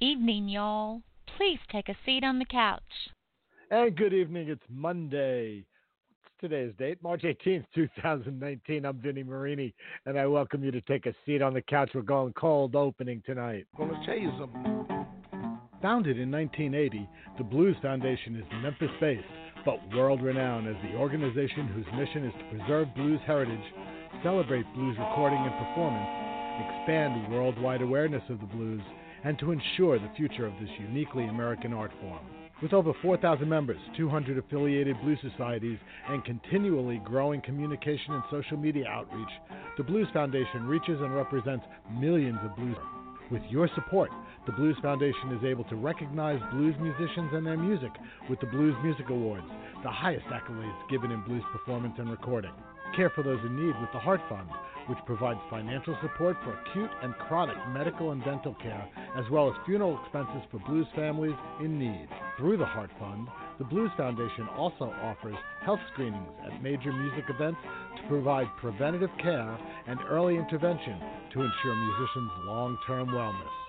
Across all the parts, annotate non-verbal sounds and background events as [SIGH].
Evening, y'all. Please take a seat on the couch. And good evening. It's Monday. What's today's date? March 18th, 2019. I'm Vinny Marini, and I welcome you to take a seat on the couch. We're going cold opening tonight. I'm going to tell you something. Founded in 1980, the Blues Foundation is Memphis based, but world renowned as the organization whose mission is to preserve blues heritage, celebrate blues recording and performance, expand worldwide awareness of the blues, and to ensure the future of this uniquely American art form. With over 4,000 members, 200 affiliated blues societies, and continually growing communication and social media outreach, the Blues Foundation reaches and represents millions of blues. With your support, the Blues Foundation is able to recognize blues musicians and their music with the Blues Music Awards, the highest accolades given in blues performance and recording. Care for those in need with the Heart Fund, which provides financial support for acute and chronic medical and dental care, as well as funeral expenses for blues families in need. Through the Heart Fund, the Blues Foundation also offers health screenings at major music events to provide preventative care and early intervention to ensure musicians' long term wellness.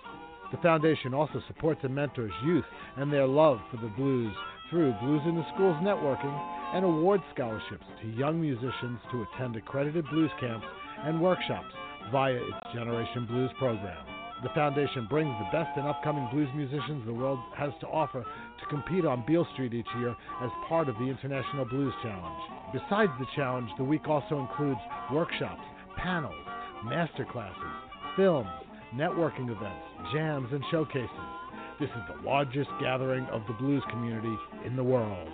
The foundation also supports and mentors youth and their love for the blues through Blues in the Schools networking and award scholarships to young musicians to attend accredited blues camps and workshops via its Generation Blues program. The foundation brings the best and upcoming blues musicians the world has to offer to compete on Beale Street each year as part of the International Blues Challenge. Besides the challenge, the week also includes workshops, panels, master classes, films, networking events, jams, and showcases. This is the largest gathering of the blues community in the world.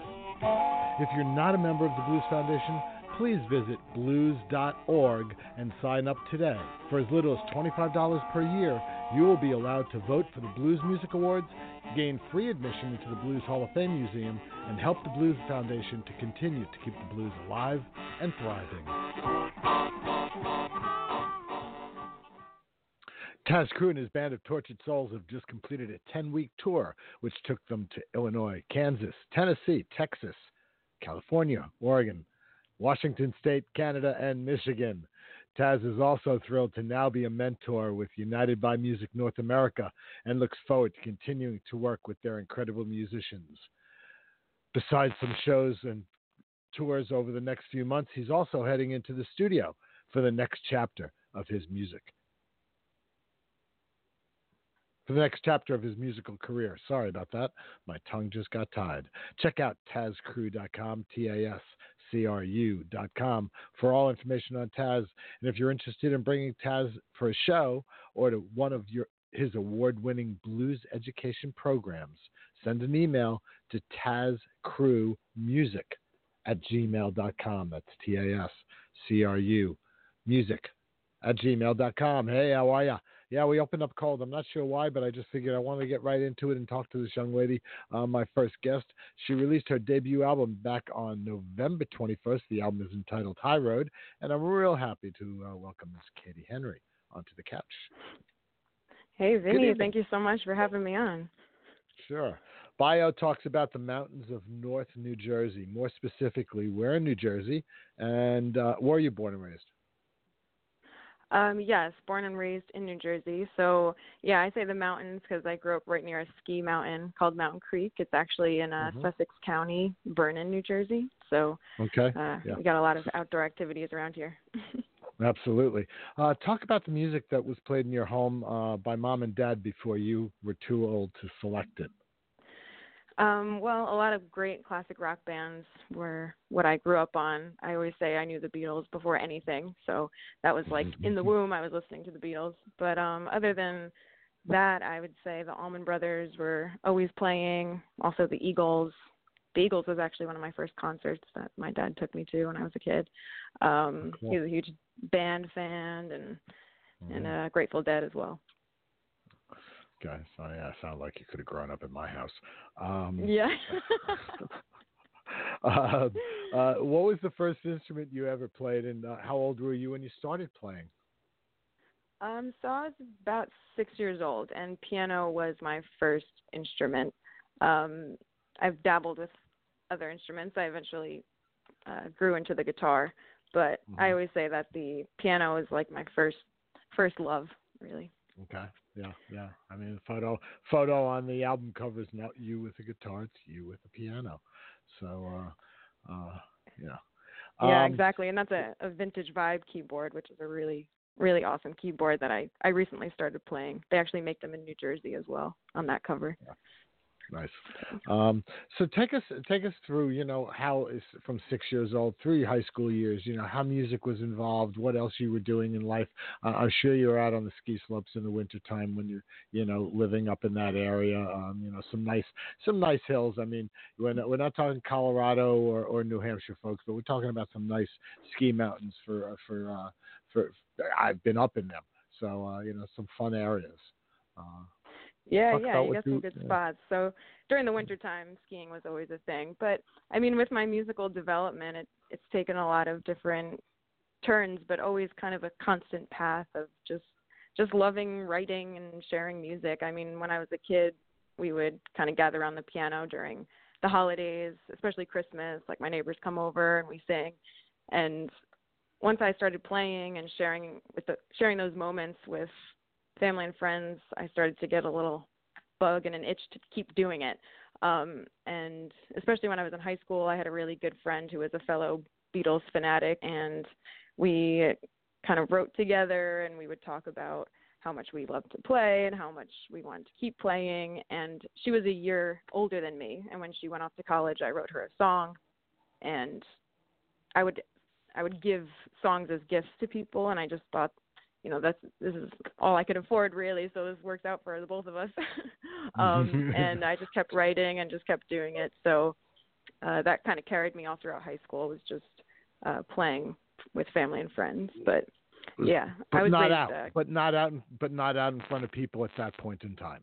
If you're not a member of the Blues Foundation, please visit blues.org and sign up today. For as little as $25 per year, you will be allowed to vote for the Blues Music Awards, gain free admission into the Blues Hall of Fame Museum, and help the Blues Foundation to continue to keep the blues alive and thriving. Tas Cru and his band of tortured souls have just completed a 10 week tour, which took them to Illinois, Kansas, Tennessee, Texas, California, Oregon, Washington State, Canada, and Michigan. Tas is also thrilled to now be a mentor with United by Music North America and looks forward to continuing to work with their incredible musicians. Besides some shows and tours over the next few months, he's also heading into the studio for the next chapter of his music for the next chapter of his musical career. Sorry about that. My tongue just got tied. Check out TasCru.com, T A S C R U.com, for all information on Tas. And if you're interested in bringing Tas for a show or to one of your his award winning blues education programs, send an email to TasCruMusic at gmail.com. That's T A S C R U music at gmail.com. Hey, how are you? Yeah, we opened up cold. I'm not sure why, but I just figured I wanted to get right into it and talk to this young lady, uh, my first guest. She released her debut album back on November 21st. The album is entitled High Road, and I'm real happy to uh, welcome Miss Katie Henry onto the couch. Hey, Vinny, thank you so much for having me on. Sure. Bio talks about the mountains of North New Jersey. More specifically, where in New Jersey, and uh, where are you born and raised? Um, yes, born and raised in New Jersey. So yeah, I say the mountains because I grew up right near a ski mountain called Mountain Creek. It's actually in uh, Mhm. Sussex County, Vernon, New Jersey. So Okay. uh, yeah. we got a lot of outdoor activities around here. [LAUGHS] Absolutely. Uh, talk about the music that was played in your home uh, by mom and dad before you were too old to select it. Um, well, a lot of great classic rock bands were what I grew up on. I always say I knew the Beatles before anything, so that was like in the womb I was listening to the Beatles. But um other than that, I would say the Allman Brothers were always playing, also the Eagles. The Eagles was actually one of my first concerts that my dad took me to when I was a kid. Um Cool. he was a huge band fan and and uh Grateful Dead as well. Okay, so yeah, sound like you could have grown up in my house. Um, Yeah. uh, [LAUGHS] uh, what was the first instrument you ever played, and uh, how old were you when you started playing? Um, so I was about six years old, and piano was my first instrument. Um, I've dabbled with other instruments. I eventually uh, grew into the guitar, but Mhm. I always say that the piano is like my first first love, really. Okay, yeah, yeah. I mean, the photo photo on the album cover is not you with the guitar; it's you with the piano. So, uh, uh, yeah. Yeah, Um, exactly. And that's a, a vintage vibe keyboard, which is a really really awesome keyboard that I I recently started playing. They actually make them in New Jersey as well on that cover. Nice. Um, so take us take us through, you know, how is from six years old through your high school years, you know, how music was involved, what else you were doing in life. Uh, I'm sure you were out on the ski slopes in the wintertime when you're, you know, living up in that area. Um, you know, some nice some nice hills. I mean, we're not, we're not talking Colorado or, or New Hampshire folks, but we're talking about some nice ski mountains for uh, for uh, for I've been up in them. So uh, you know, some fun areas. Uh, Yeah, yeah, you got some you- good yeah. spots. So during the winter time, skiing was always a thing. But I mean, with my musical development, it it's taken a lot of different turns, but always kind of a constant path of just just loving writing and sharing music. I mean, when I was a kid, we would kind of gather around the piano during the holidays, especially Christmas. Like my neighbors come over and we sing. And once I started playing and sharing with the, sharing those moments with family and friends, I started to get a little bug and an itch to keep doing it. Um, and especially when I was in high school, I had a really good friend who was a fellow Beatles fanatic, and we kind of wrote together and we would talk about how much we loved to play and how much we wanted to keep playing. And she was a year older than me, and when she went off to college, I wrote her a song, and I would I would give songs as gifts to people, and I just thought you know that's this is all I could afford really, so this works out for the both of us. [LAUGHS] um, and I just kept writing and just kept doing it. So uh, that kind of carried me all throughout high school. Was just uh, playing with family and friends, but yeah, but I was not raised, out, uh, but not out, but not out in front of people at that point in time.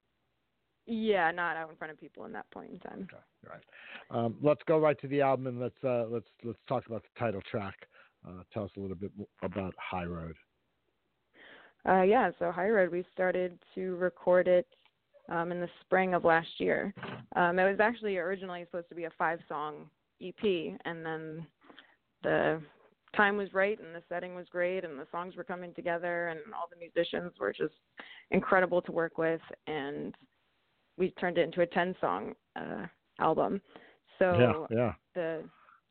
yeah, not out in front of people in that point in time. Okay, all right. Um, let's go right to the album and let's uh, let's let's talk about the title track. Uh, tell us a little bit about High Road. Uh, yeah, so High Road, we started to record it um, in the spring of last year. Um, it was actually originally supposed to be a five song EP, and then the time was right, and the setting was great, and the songs were coming together, and all the musicians were just incredible to work with, and we turned it into a 10 song uh, album. So yeah, yeah. the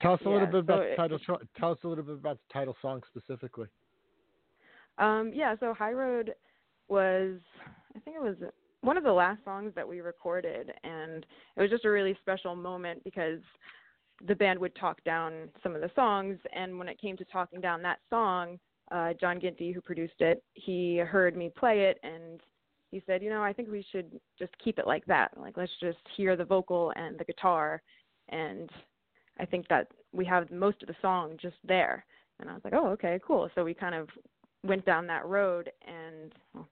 Tell us a little yeah, bit about so the title. Tell us a little bit about the title song specifically. Um, yeah, so High Road was, I think it was one of the last songs that we recorded, and it was just a really special moment because the band would talk down some of the songs, and when it came to talking down that song, uh, John Ginty, who produced it, he heard me play it, and he said, you know, I think we should just keep it like that. Like, let's just hear the vocal and the guitar, and I think that we have most of the song just there. And I was like, oh, okay, cool. So we kind of went down that road and well,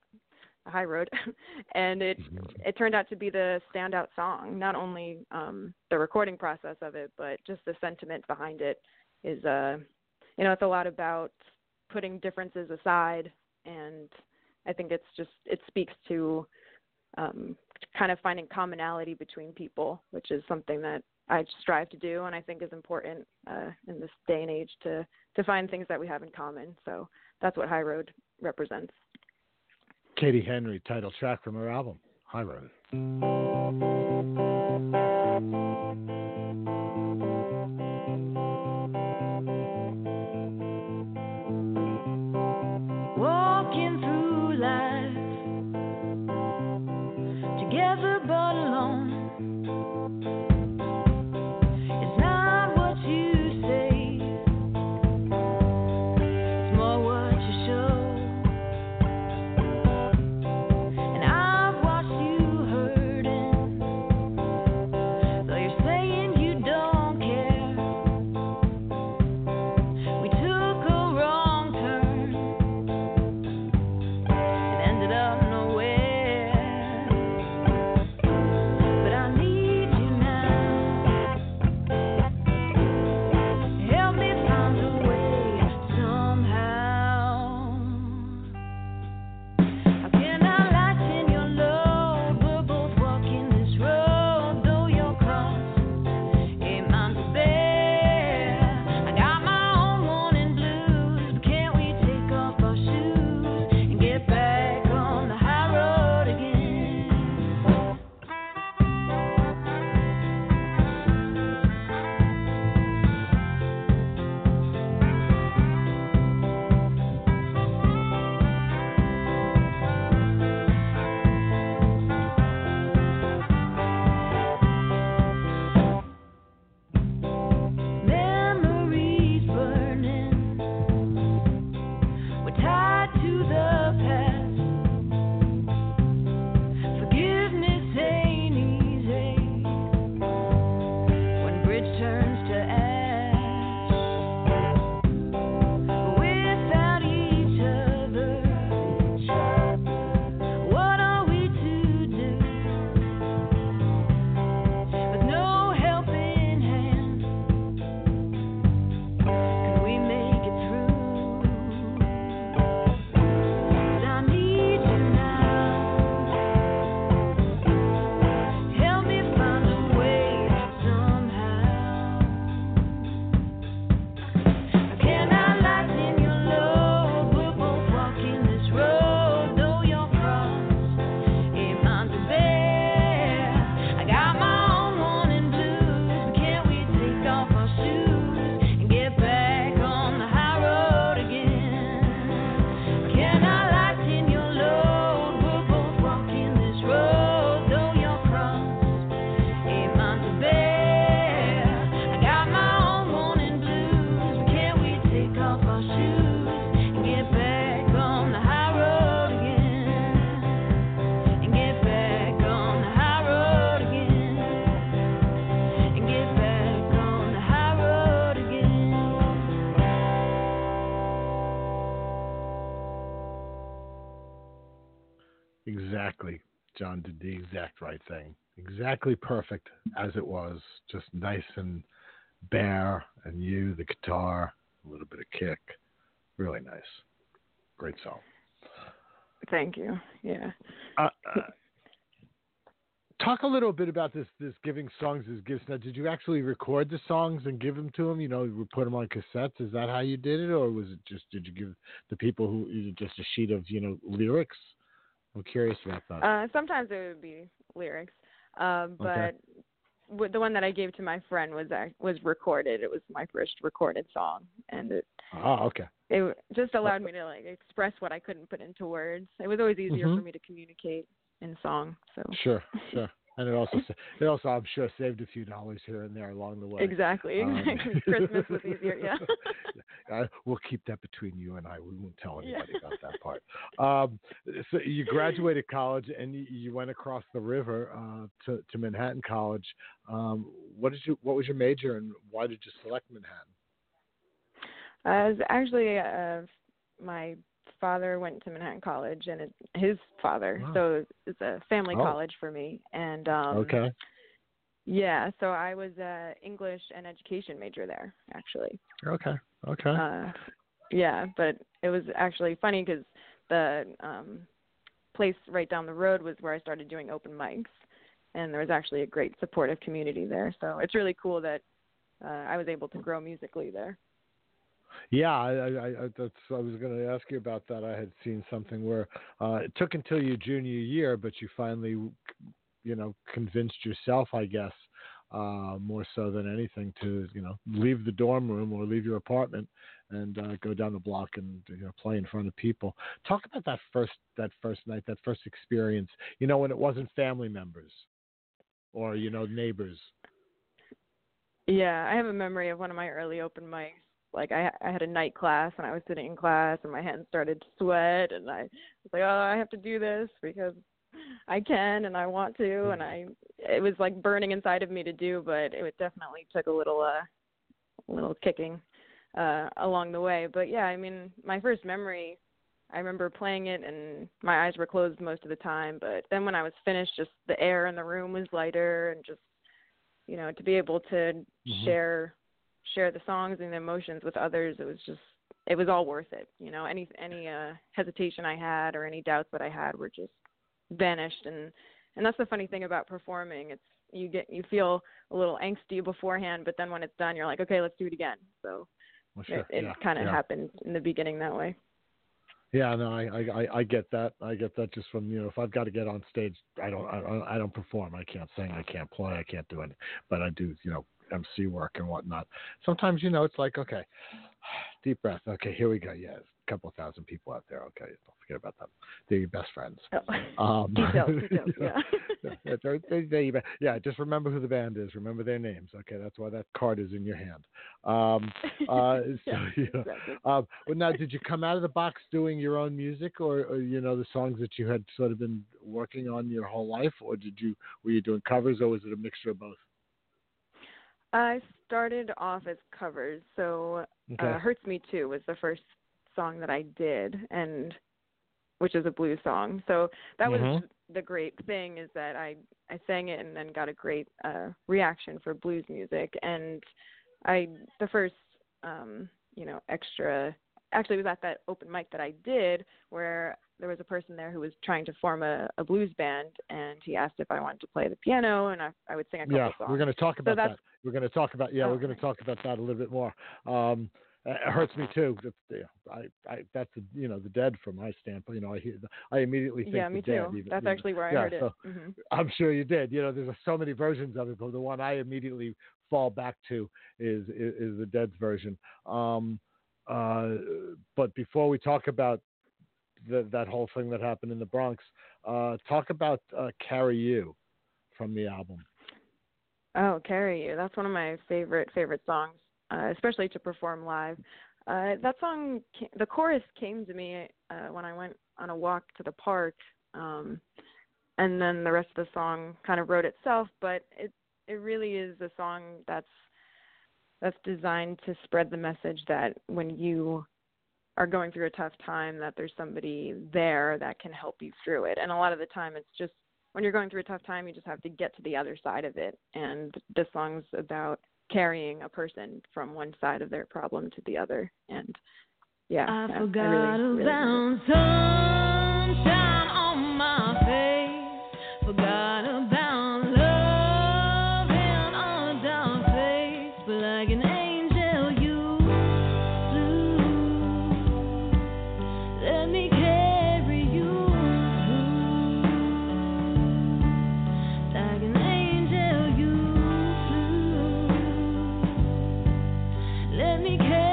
a high road [LAUGHS] and it it turned out to be the standout song. Not only um the recording process of it but just the sentiment behind it is uh you know it's a lot about putting differences aside and i think it's just it speaks to um kind of finding commonality between people which is something that I strive to do and I think is important uh in this day and age to to find things that we have in common. So that's what High Road represents. Katie Henry, title track from her album, High Road. Did the exact right thing. Exactly perfect as it was. Just nice and bare, and you, the guitar, a little bit of kick. Really nice. Great song. Thank you. Yeah. Uh, uh, talk a little bit about this this giving songs as gifts. Now, did you actually record the songs and give them to them? You know, you put them on cassettes. Is that how you did it, or was it just did you give the people who just a sheet of you know lyrics? I'm curious about that. Uh, sometimes it would be lyrics, uh, but Okay. the one that I gave to my friend was ac- was recorded. It was my first recorded song, and it Ah, okay. it just allowed me to like express what I couldn't put into words. It was always easier Mhm. for me to communicate in song. So Sure, sure. And it also it also I'm sure saved a few dollars here and there along the way. exactly, Um. [LAUGHS] Christmas was easier. Yeah. [LAUGHS] Uh, we'll keep that between you and I. We won't tell Yeah. anybody about that [LAUGHS] part. Um, so you graduated college and you, you went across the river uh, to, to Manhattan College. Um, what did you? What was your major and why did you select Manhattan? Uh, it was actually uh, my father went to Manhattan College, and it, his father. Wow. So it's a family Oh. college for me. And um, okay. Yeah, so I was a English and education major there, actually. Okay. Okay. Uh, yeah, but it was actually funny because the um, place right down the road was where I started doing open mics, and there was actually a great supportive community there. So it's really cool that uh, I was able to grow musically there. Yeah, I, I, I that's I was going to ask you about that. I had seen something where uh, it took until your junior year, but you finally, you know, convinced yourself, I guess, uh, more so than anything, to you know leave the dorm room or leave your apartment and uh, go down the block and you know play in front of people. Talk about that first that first night, that first experience. You know, when it wasn't family members or you know neighbors. Yeah, I have a memory of one of my early open mics. Like I, I had a night class and I was sitting in class and my hands started to sweat and I was like, oh, I have to do this because I can and I want to and I, it was like burning inside of me to do, but it definitely took a little, uh, a little kicking, uh, along the way. But yeah, I mean, my first memory, I remember playing it and my eyes were closed most of the time, but then when I was finished, just the air in the room was lighter and just you know to be able to Mhm. share share the songs and the emotions with others it was just it was all worth it you know any any uh hesitation i had or any doubts that i had were just vanished and and that's the funny thing about performing it's you get you feel a little angsty beforehand but then when it's done you're like okay let's do it again so Well, sure. it, it yeah, kind of yeah. happened in the beginning that way Yeah, no, I, I, I- I get that. I get that just from you know, if I've got to get on stage, I don't, I, don't- I don't perform. I can't sing. I can't play. I can't do it. But I do, you know, MC work and whatnot. Sometimes, you know, it's like, okay, [SIGHS] deep breath. Okay, here we go. Yeah, a couple thousand people out there. Okay, don't forget about them. They're your best friends. oh. Um, [LAUGHS] details details [LAUGHS] you know, yeah [LAUGHS] yeah, they're- they- yeah, just remember who the band is. Remember their names. Okay, that's why that card is in your hand. Um, uh, so, yeah, you know, exactly. um, well, now, did you come out of the box doing your own music, or, or you know the songs that you had sort of been working on your whole life, or did you were you doing covers, or was it a mixture of both? I started off as covers, so Okay. uh, "Hurts Me Too" was the first song that I did, and which is a blues song. So that was Mhm. the great thing is that I I sang it and then got a great uh, reaction for blues music, and I the first um, you know extra actually it was at that open mic that I did where there was a person there who was trying to form a, a blues band, and he asked if I wanted to play the piano, and I I would sing a couple yeah, songs. we're going to talk about that's- that. We're going to talk about yeah, Oh, we're going to talk about that a little bit more. Um, it hurts me too. That- yeah, I, I, that's the, you know the dead from my standpoint. You know, I hear, I immediately think yeah, the me dead. too. even- That's even- actually where I yeah, heard it. so- hmm I'm sure you did. You know, there's so many versions of it, but the one I immediately fall back to is is, is the Dead's version. Um, uh, but before we talk about the, that whole thing that happened in the Bronx, uh, talk about uh, "Carry You" from the album. Oh, "Carry You." That's one of my favorite favorite songs, uh, especially to perform live. Uh, that song, the chorus came to me uh, when I went on a walk to the park, um, and then the rest of the song kind of wrote itself. But it it really is a song that's that's designed to spread the message that when you are going through a tough time that there's somebody there that can help you through it and a lot of the time it's just when you're going through a tough time, you just have to get to the other side of it. And this song's about carrying a person from one side of their problem to the other. And yeah, I forgot I really, really about Let me carry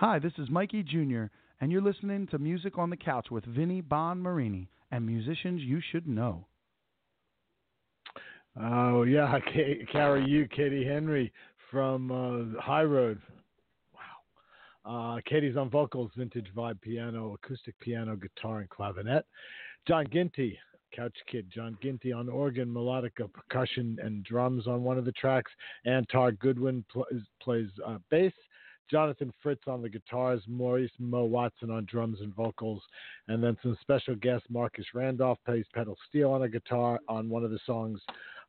Hi, this is Mikey Jr., and you're listening to Music on the Couch with Vinny Bon Marini and musicians you should know. Oh yeah, [LAUGHS] K- Carrie, you, Katie Henry from uh, High Road. Wow. Uh, Katie's on vocals, vintage vibe piano, acoustic piano, guitar, and clavinet. John Ginty, Couch Kid. John Ginty on organ, melodica, percussion, and drums on one of the tracks. Antar Goodwin pl- plays uh, bass. Jonathan Fritz on the guitars, Maurice Mo Watson on drums and vocals, and then some special guests. Marcus Randolph plays pedal steel on a guitar on one of the songs.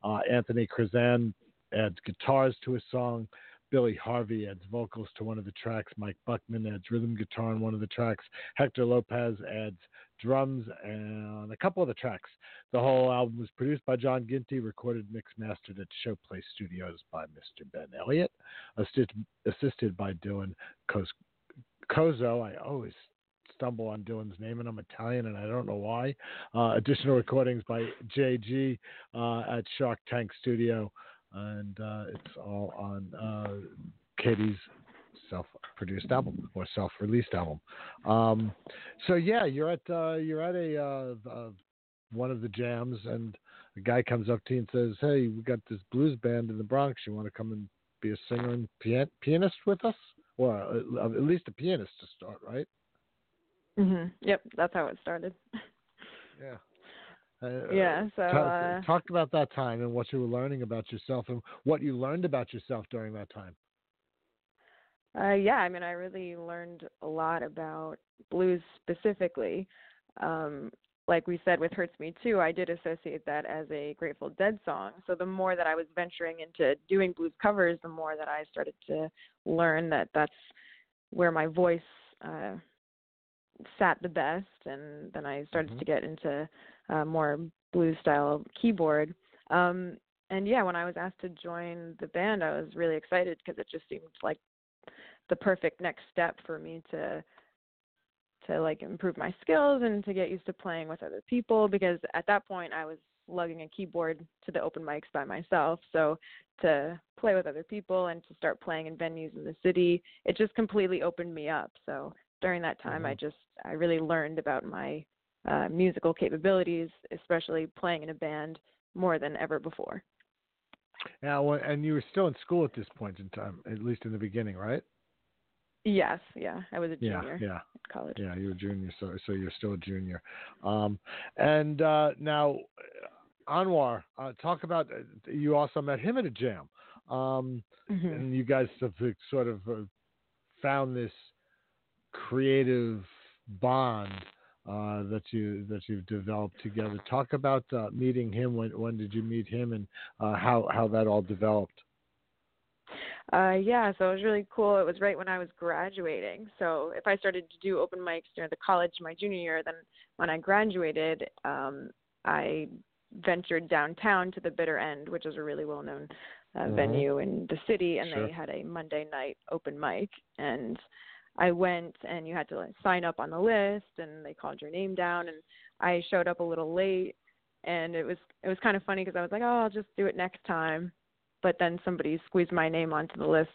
Uh, Anthony Krizan adds guitars to a song. Billy Harvey adds vocals to one of the tracks. Mike Buckman adds rhythm guitar on one of the tracks. Hector Lopez adds drums and a couple of the tracks. The whole album was produced by John Ginty, recorded, mixed, mastered at Showplace Studios by Mr. Ben Elliott, assist, assisted by Dylan Kozo. I always stumble on Dylan's name, and I'm Italian, and I don't know why. Uh, additional recordings by JG uh, at Shark Tank Studio, and uh, it's all on uh, Katie's self-produced album or self-released album. Um, so yeah, you're at uh, you're at a uh, one of the jams, and a guy comes up to you and says, "Hey, we got this blues band in the Bronx. You want to come and be a singer and pian- pianist with us, or at least a pianist to start, right?" Mhm. Yep, that's how it started. yeah. Uh, yeah. So talk, uh, talk about that time and what you were learning about yourself and what you learned about yourself during that time. Uh, yeah, I mean, I really learned a lot about blues specifically. Um, like we said with Hurts Me Too, I did associate that as a Grateful Dead song. So the more that I was venturing into doing blues covers, the more that I started to learn that that's where my voice uh, sat the best. And then I started mm-hmm. to get into uh, more blues style keyboard. Um, and yeah, when I was asked to join the band, I was really excited because it just seemed like the perfect next step for me to to like improve my skills and to get used to playing with other people because at that point I was lugging a keyboard to the open mics by myself. So to play with other people and to start playing in venues in the city, it just completely opened me up. So during that time, mm-hmm. I just I really learned about my uh, musical capabilities, especially playing in a band more than ever before. Yeah, well, and you were still in school at this point in time, at least in the beginning, right? Yes, yeah, I was a junior. Yeah, yeah. At college. Yeah, you're a junior, so so you're still a junior. Um, and uh, now, Anwar, uh, talk about uh, you also met him at a jam, um, mm-hmm. and you guys have sort of uh, found this creative bond uh, that you that you've developed together. Talk about uh, meeting him. When when did you meet him, and uh, how how that all developed? Uh, yeah, so it was really cool. It was right when I was graduating. So if I started to do open mics during the college my junior year, then when I graduated, um, I ventured downtown to the Bitter End, which is a really well-known uh, mm-hmm. venue in the city, and sure. they had a Monday night open mic. And I went, and you had to like, sign up on the list, and they called your name down, and I showed up a little late, and it was it was kind of funny because I was like, oh, I'll just do it next time. But then somebody squeezed my name onto the list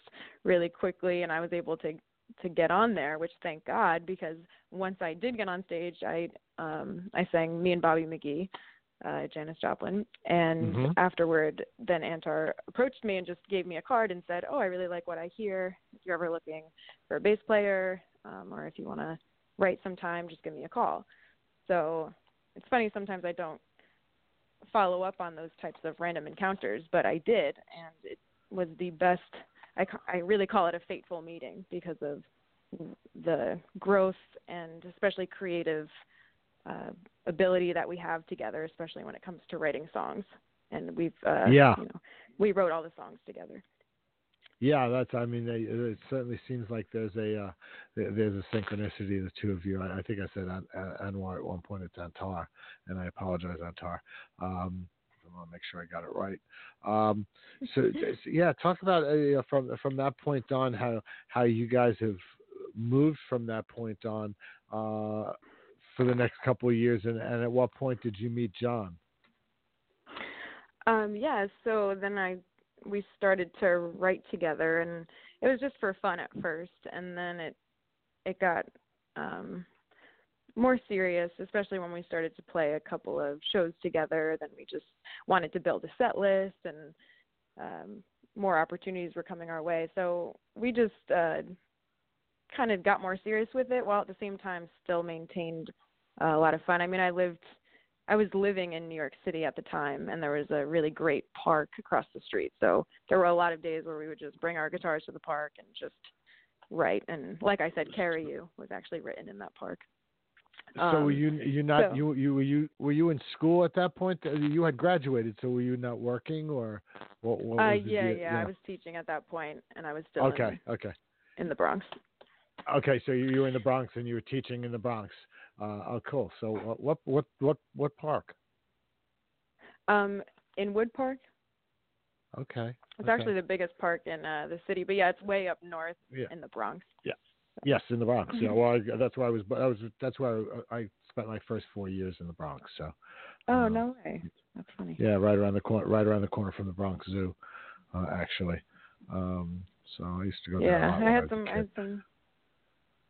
really quickly and I was able to to get on there, which thank God because once I did get on stage, I um I sang me and Bobby McGee, uh Janis Joplin, and mm-hmm. afterward then Antar approached me and just gave me a card and said, "Oh, I really like what I hear. If you're ever looking for a bass player um or if you want to write some time, just give me a call." So, it's funny sometimes I don't follow up on those types of random encounters, but I did, and it was the best. I, ca- I really call it a fateful meeting because of the growth and especially creative uh, ability that we have together, especially when it comes to writing songs. And we've, uh, yeah, you know, we wrote all the songs together. Yeah, that's. I mean, it certainly seems like there's a uh, there's a synchronicity the two of you. I, I think I said An- Anwar at one point. It's Antar, and I apologize, Antar. Um, I want to make sure I got it right. Um, so, [LAUGHS] so, yeah, talk about uh, from from that point on how how you guys have moved from that point on uh, for the next couple of years, and, and at what point did you meet John? Um, yeah, so then I we started to write together and it was just for fun at first and then it it got um more serious, especially when we started to play a couple of shows together. Then we just wanted to build a set list, and um, more opportunities were coming our way. So we just uh, kind of got more serious with it, while at the same time still maintained a lot of fun. I mean, I lived, I was living in New York City at the time, and there was a really great park across the street. So there were a lot of days where we would just bring our guitars to the park and just write. And like I said, "Carry You" was actually written in that park. So Um, were you you not so- you you were you were you in school at that point? Uh, You had graduated, so were you not working or what? what Uh, the yeah, yeah, I was teaching at that point, and I was still Okay, okay, in, in the Bronx. okay. So you, you were in the Bronx and you were teaching in the Bronx. Uh, oh, cool. So what what what what what park? Um, in Wood Park. Okay. It's okay. actually the biggest park in uh, the city, but yeah, it's way up north Yeah. in the Bronx. Yes, Yes, in the Bronx. Yeah. Mhm. Well, I, that's why I was. That was that's where I, I spent my first four years in the Bronx. So. Oh uh, no way, that's funny. Yeah, right around the corner, right around the corner from the Bronx Zoo, uh, actually. Um, so I used to go there. a Yeah, lot I had some, I had some,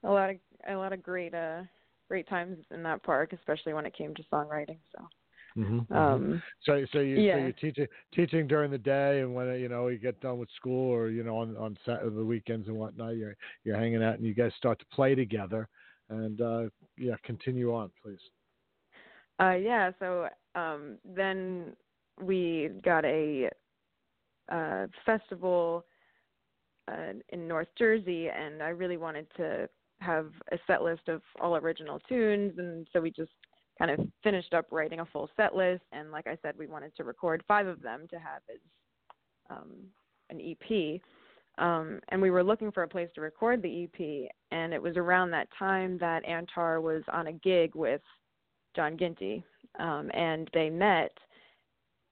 a lot of, a lot of great, uh, great times in that park, especially when it came to songwriting. So, Mhm, mhm. um, So, so you, so you're teaching, teaching during the day, and when you know you get done with school, or you know on on Sat- the weekends and whatnot, you're you're hanging out, and you guys start to play together, and uh, yeah, continue on, please. uh, yeah. So, um, then we got a, uh, festival, uh, in North Jersey, and I really wanted to have a set list of all original tunes, and so we just kind of finished up writing a full set list and like i said we wanted to record five of them to have as um, an ep um, and we were looking for a place to record the ep and it was around that time that antar was on a gig with john ginty um, and they met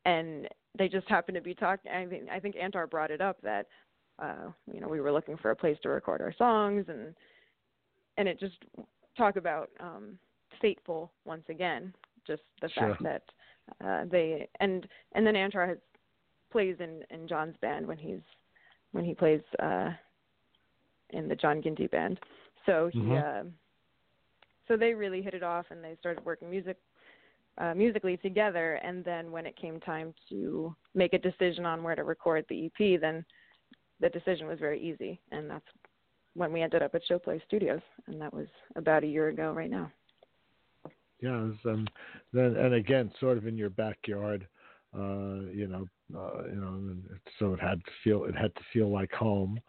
and they just happened to be talking i think i think antar brought it up that uh, you know we were looking for a place to record our songs and and it just talk about um fateful once again just the Sure. fact that uh they and and then Antar has plays in in John's band when he's when he plays uh in the John Ginty band so he Mhm. uh, so they really hit it off and they started working music uh musically together and then when it came time to make a decision on where to record the EP then the decision was very easy and that's when we ended up at Showplace Studios and that was about a year ago right now Yeah, was, um, then and again, sort of in your backyard, uh, you know, uh, you know, and so it had to feel it had to feel like home.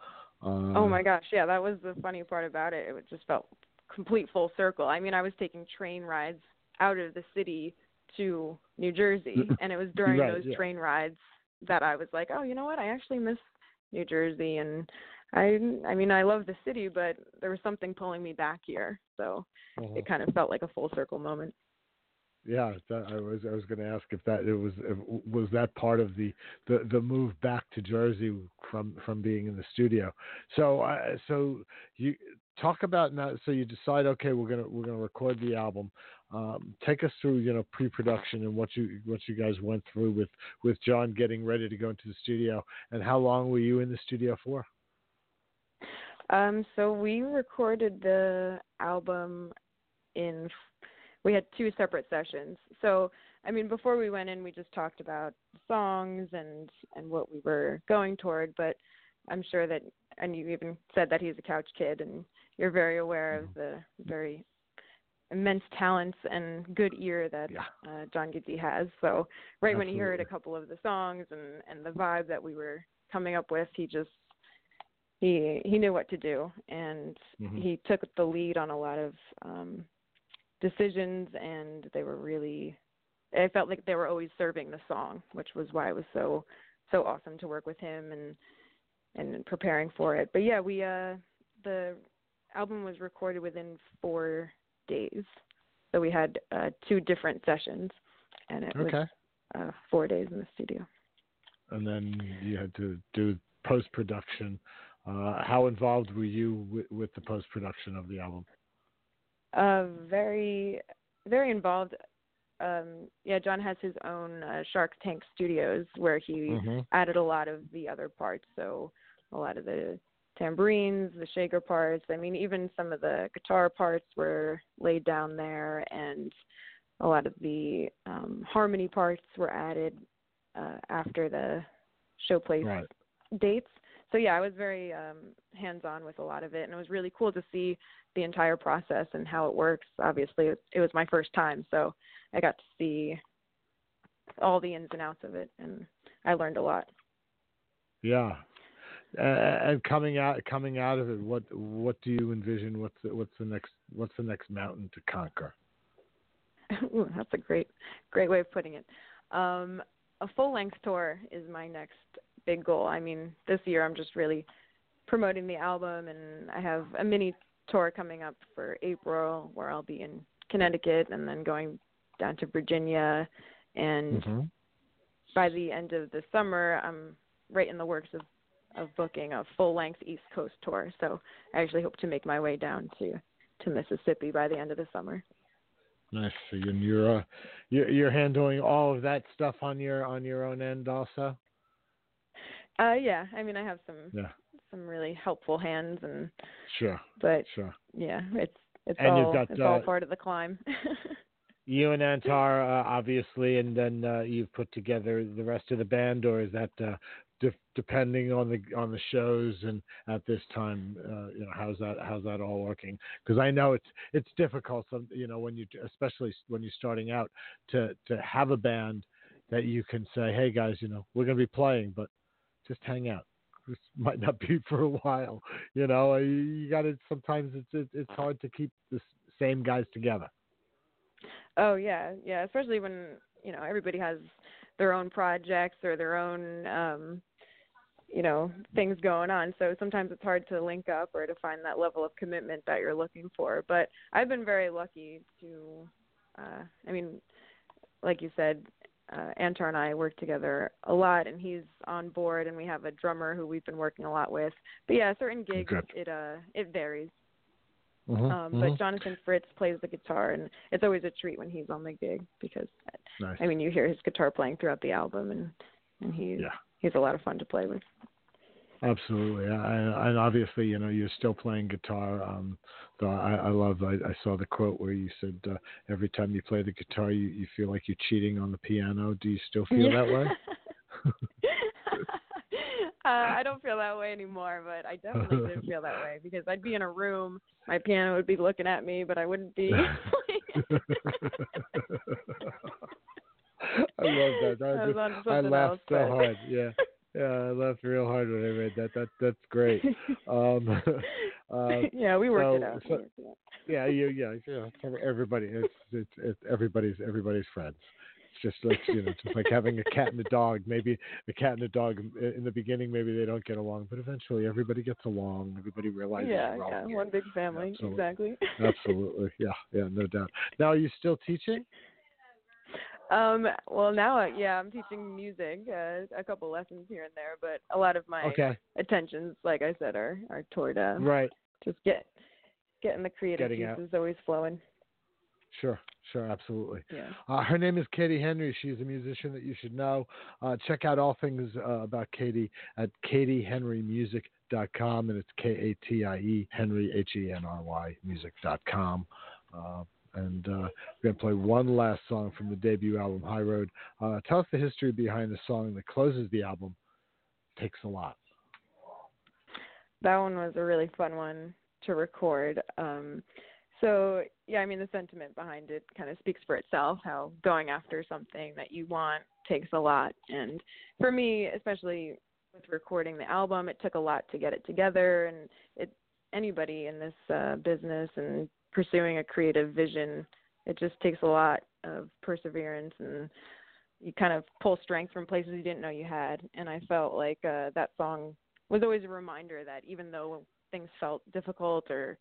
Uh, Oh my gosh, yeah, that was the funny part about it. It just felt complete full circle. I mean, I was taking train rides out of the city to New Jersey, [LAUGHS] and it was during Right, those yeah. train rides that I was like, oh, you know what? I actually miss New Jersey, and I, I mean, I love the city, but there was something pulling me back here, so uh-huh. it kind of felt like a full circle moment. Yeah, that, I was I was going to ask if that it was if, was that part of the, the the move back to Jersey from from being in the studio. So uh, so you talk about now. So you decide, okay, we're gonna we're gonna record the album. Um, take us through you know pre-production and what you what you guys went through with with John getting ready to go into the studio, and how long were you in the studio for? Um, so we recorded the album in we had two separate sessions. So I mean before we went in we just talked about songs and and what we were going toward, but I'm sure that and you even said that he's a couch kid and you're very aware of the very immense talents and good ear that Yeah. uh, John Ginty has. So right when he heard a couple of the songs and and the vibe that we were coming up with, he just he he knew what to do and Mhm. he took the lead on a lot of um decisions and they were really I felt like they were always serving the song, which was why it was so so awesome to work with him and and preparing for it. But yeah, we uh the album was recorded within 4 days. So we had uh two different sessions and it Okay, was uh 4 days in the studio. and then you had to do post production. Uh, how involved were you with, with the post production of the album? Uh, very, very involved. Um, yeah, John has his own uh, Shark Tank Studios where he Mhm. added a lot of the other parts. So a lot of the tambourines, the shaker parts. I mean, even some of the guitar parts were laid down there, and a lot of the um, harmony parts were added uh, after the Showplace Right. dates. So yeah, I was very um, hands-on with a lot of it, and it was really cool to see the entire process and how it works. Obviously, it, it was my first time, so I got to see all the ins and outs of it, and I learned a lot. Yeah. Uh, and coming out coming out of it, what what do you envision? What's the, what's the next what's the next mountain to conquer? [LAUGHS] Ooh, that's a great great way of putting it. Um, a full length tour is my next big goal. I mean, this year I'm just really promoting the album, and I have a mini tour coming up for April where I'll be in Connecticut and then going down to Virginia. And Mm-hmm. by the end of the summer, I'm right in the works of of booking a full length East Coast tour. So I actually hope to make my way down to to Mississippi by the end of the summer. Nice. So you- you're uh, you're you're handling all of that stuff on your on your own end also. Uh yeah, I mean I have some Yeah. some really helpful hands and Sure. but Sure. yeah, it's it's And all got, it's all uh, part of the climb. [LAUGHS] You and Antar, uh, obviously, and then uh, you've put together the rest of the band, or is that uh, de- depending on the on the shows and at this time, uh, you know, how's that how's that all working? Because I know it's it's difficult, some, you know, when you especially when you're starting out to to have a band that you can say, hey guys, you know, we're going to be playing, but just hang out. This [LAUGHS] might not be for a while, you know. You, got to sometimes it's it, it's hard to keep the same guys together. oh yeah, yeah, especially when, you know, everybody has their own projects or their own um you know, things going on. So sometimes it's hard to link up or to find that level of commitment that you're looking for. But I've been very lucky to uh I mean, like you said, uh, Antar and I work together a lot, and he's on board, and we have a drummer who we've been working a lot with. But yeah, certain gigs it uh it varies. Mhm, Um, mhm. But Jonathan Fritz plays the guitar, and it's always a treat when he's on the gig because Nice. I mean you hear his guitar playing throughout the album, and and he's Yeah. he's a lot of fun to play with. Absolutely, I, and obviously, you know, you're still playing guitar. Um, so I, I love. I, I saw the quote where you said uh, every time you play the guitar, you, you feel like you're cheating on the piano. Do you still feel that way? [LAUGHS] uh, I don't feel that way anymore, but I definitely did feel that way because I'd be in a room, my piano would be looking at me, but I wouldn't be. [LAUGHS] [LAUGHS] I love that. I, I just- I laughed else, so but- hard. Yeah, yeah, I laughed real hard when I read that. That that's great. [LAUGHS] Um, [LAUGHS] uh, yeah, we worked it so- out. We worked it out. yeah, you, yeah, yeah. Everybody, it's, it's it's everybody's everybody's friends. It's just like you know, just like having a cat and a dog. Maybe a cat and a dog in the beginning, maybe they don't get along, but eventually everybody gets along. Everybody realizes. Yeah, yeah, here. one big family, Absolutely. exactly. [LAUGHS] Absolutely, yeah, yeah, no doubt. Now, are you still teaching? Um, well, now, uh, yeah, I'm teaching music, uh, a couple lessons here and there, but a lot of my Okay, attentions, like I said, are are toward uh, right. just get getting the creative Getting out. juices always flowing. Sure, sure, absolutely. Yeah. Uh, her name is Katie Henry. She's a musician that you should know. Uh, check out all things uh, about Katie at katiehenrymusic.com, and it's K A T I E Henry H E N R Y music.com. Uh, and uh, we're going to play one last song from the debut album, High Road. Uh, tell us the history behind the song that closes the album. Takes a lot. that one was a really fun one to record. Um, so yeah, I mean the sentiment behind it kind of speaks for itself. How going after something that you want takes a lot, and for me, especially with recording the album, it took a lot to get it together. And it anybody in this uh, business and pursuing a creative vision, it just takes a lot of perseverance and you kind of pull strength from places you didn't know you had. And I felt like uh, that song was always a reminder that even though things felt difficult or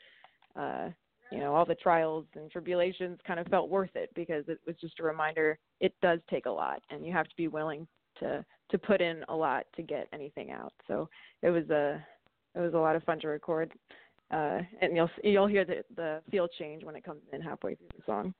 uh you know all the trials and tribulations kind of felt worth it because it was just a reminder it does take a lot and you have to be willing to to put in a lot to get anything out so it was a it was a lot of fun to record uh and you'll you'll hear the the feel change when it comes in halfway through the song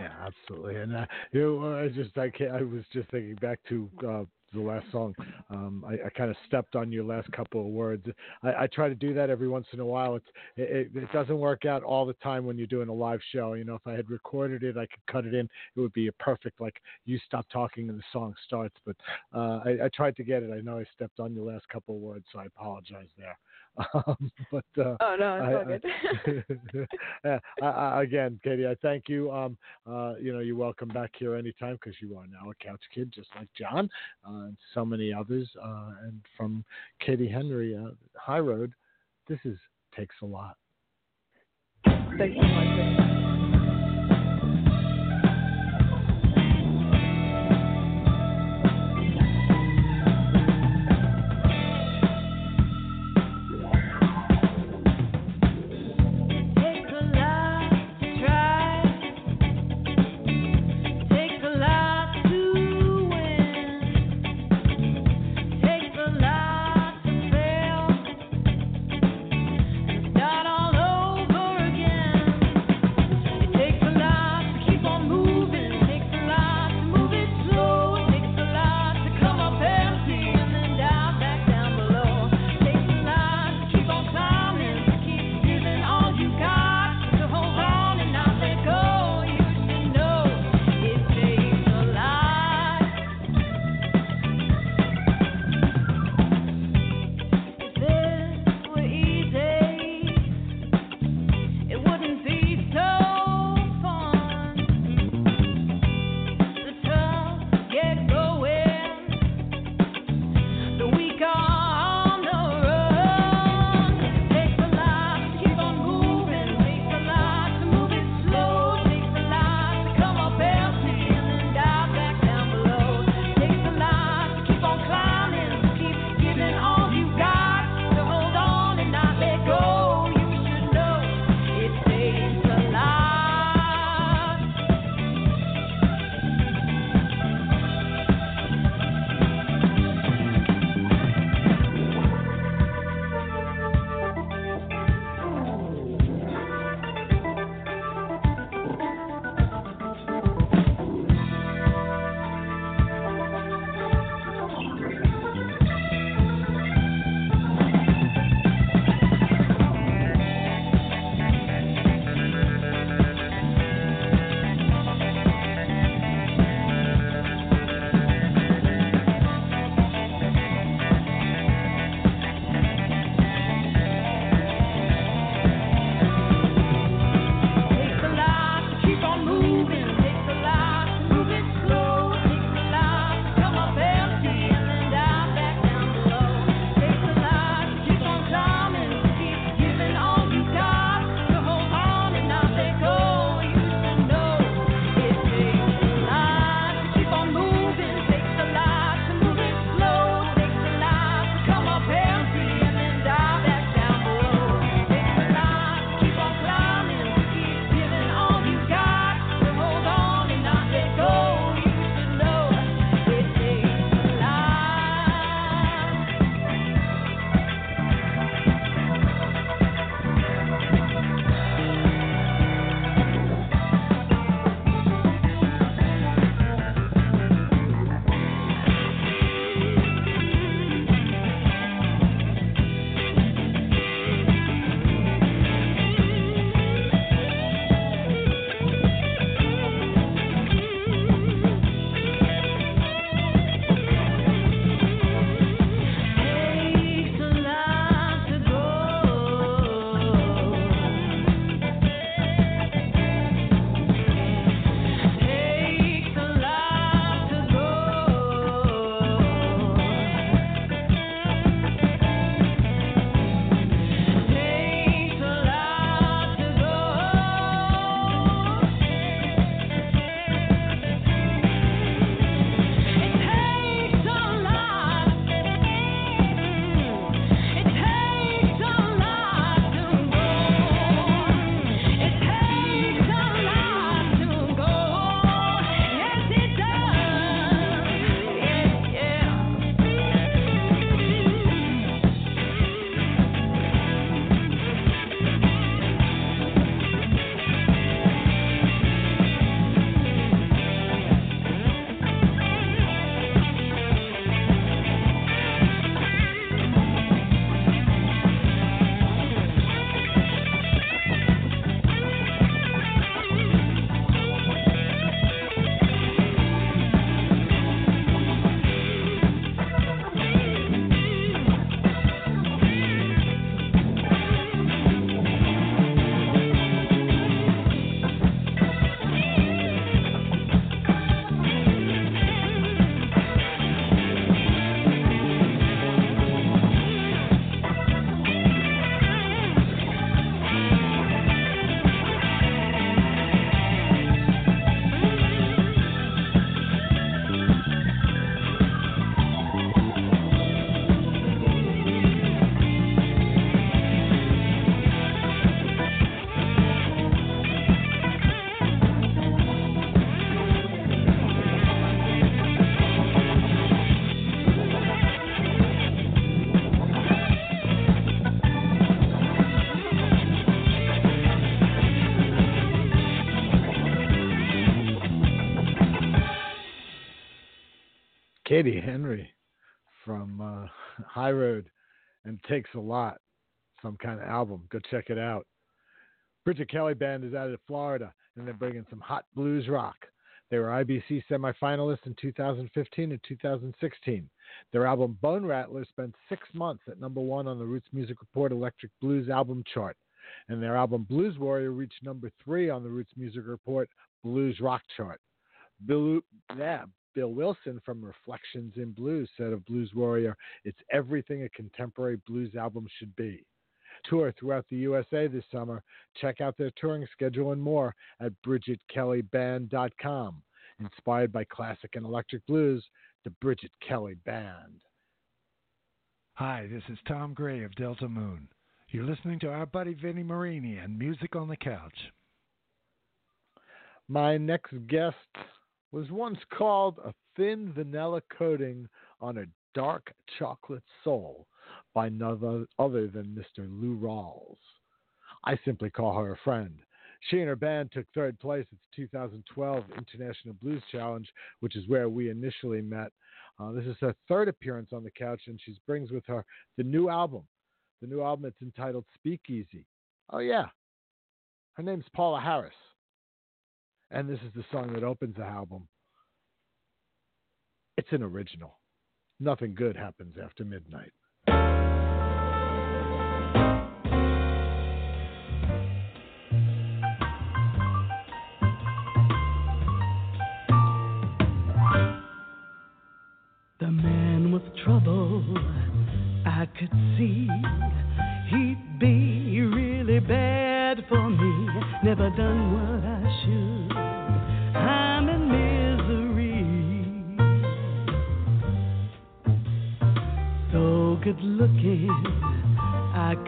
Yeah, absolutely. And uh, you know, I just I can't, I was just thinking back to uh, the last song, um, I, I kind of stepped on your last couple of words. I, I try to do that every once in a while. It's it, it doesn't work out all the time when you're doing a live show. You know, if I had recorded it, I could cut it in. It would be a perfect like you stop talking and the song starts. But uh, I, I tried to get it. I know I stepped on your last couple of words, so I apologize there. [LAUGHS] Um, but uh, oh no, it's I, all good. [LAUGHS] [LAUGHS] I, I, again, Katie, I thank you. Um, uh, you know, you're welcome back here anytime because you are now a couch kid, just like John uh, and so many others. Uh, and from Katie Henry, uh, High Road, this is takes a lot. Thanks so much. Katie Henry from uh, [LAUGHS] High Road and Takes a Lot, some kind of album. Go check it out. Bridget Kelly Band is out of Florida and they're bringing some hot blues rock. They were IBC semifinalists in 2015 and 2016. Their album Bone Rattler spent six months at number one on the Roots Music Report Electric Blues album chart, and their album Blues Warrior reached number three on the Roots Music Report Blues Rock chart. Bill, yeah, Bill Wilson from Reflections in Blues said of Blues Warrior, it's everything a contemporary blues album should be. Tour throughout the USA this summer. Check out their touring schedule and more at BridgetKellyBand.com. Inspired by classic and electric blues, the Bridget Kelly Band. Hi, this is Tom Gray of Delta Moon. You're listening to our buddy Vinny Marini and Music on the Couch. My next guest was once called a thin vanilla coating on a dark chocolate soul by none other than Mr. Lou Rawls. I simply call her a friend. She and her band took third place at the 2012 International Blues Challenge, which is where we initially met. Uh, this is her third appearance on the couch, and she brings with her the new album. The new album, it's entitled Speakeasy. Oh, yeah. Her name's Paula Harris. And this is the song that opens the album. It's an original. Nothing good happens after midnight.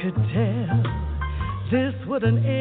Could tell this wouldn't end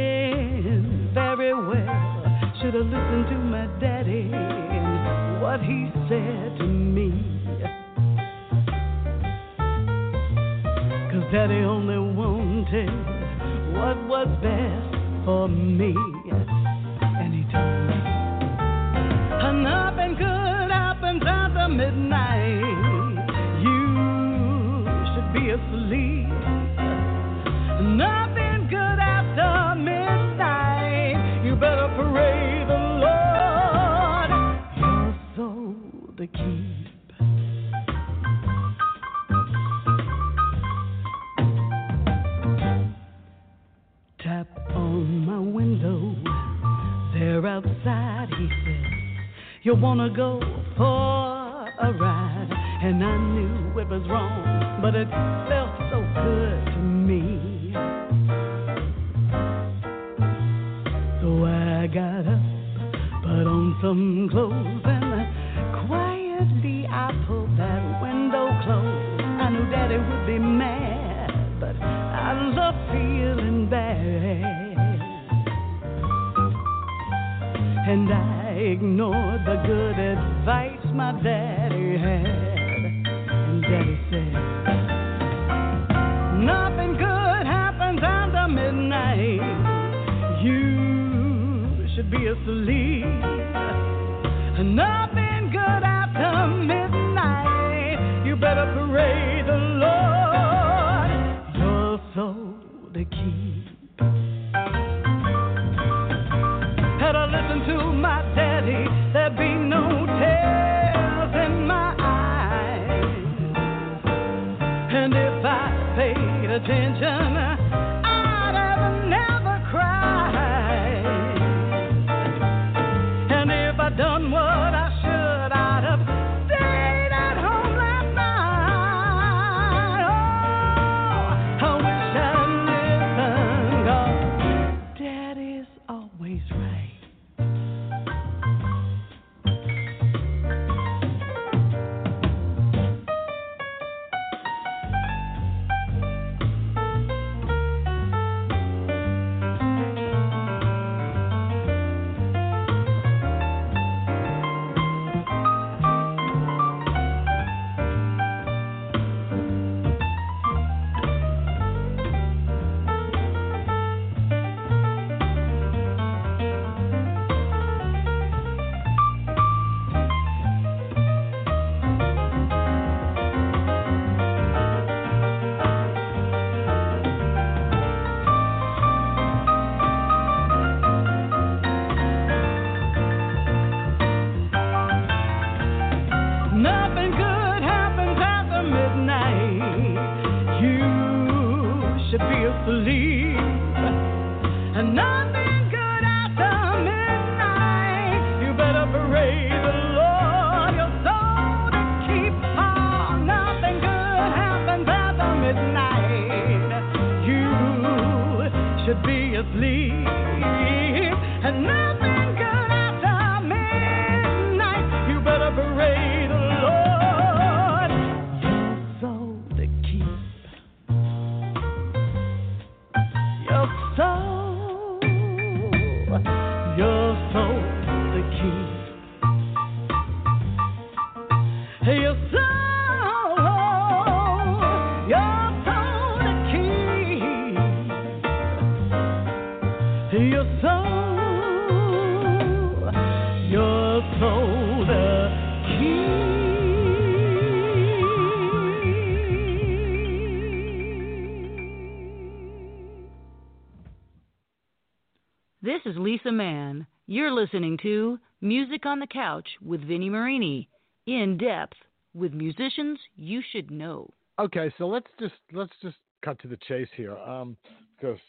Lisa Mann. You're listening to Music on the Couch with Vinny Marini. In depth with musicians you should know. Okay, so let's just let's just cut to the chase here, um, because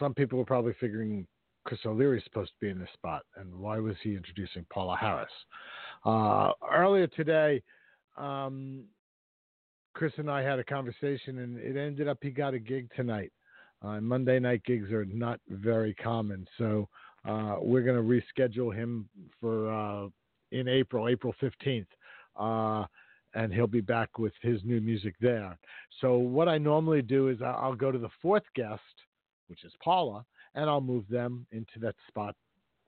some people were probably figuring Chris O'Leary is supposed to be in this spot, and why was he introducing Paula Harris? Uh, earlier today, um, Chris and I had a conversation, and it ended up he got a gig tonight. Uh, Monday night gigs are not very common, so uh, we're going to reschedule him for uh, in April, April fifteenth, uh, and he'll be back with his new music there. So what I normally do is I'll go to the fourth guest, which is Paula, and I'll move them into that spot.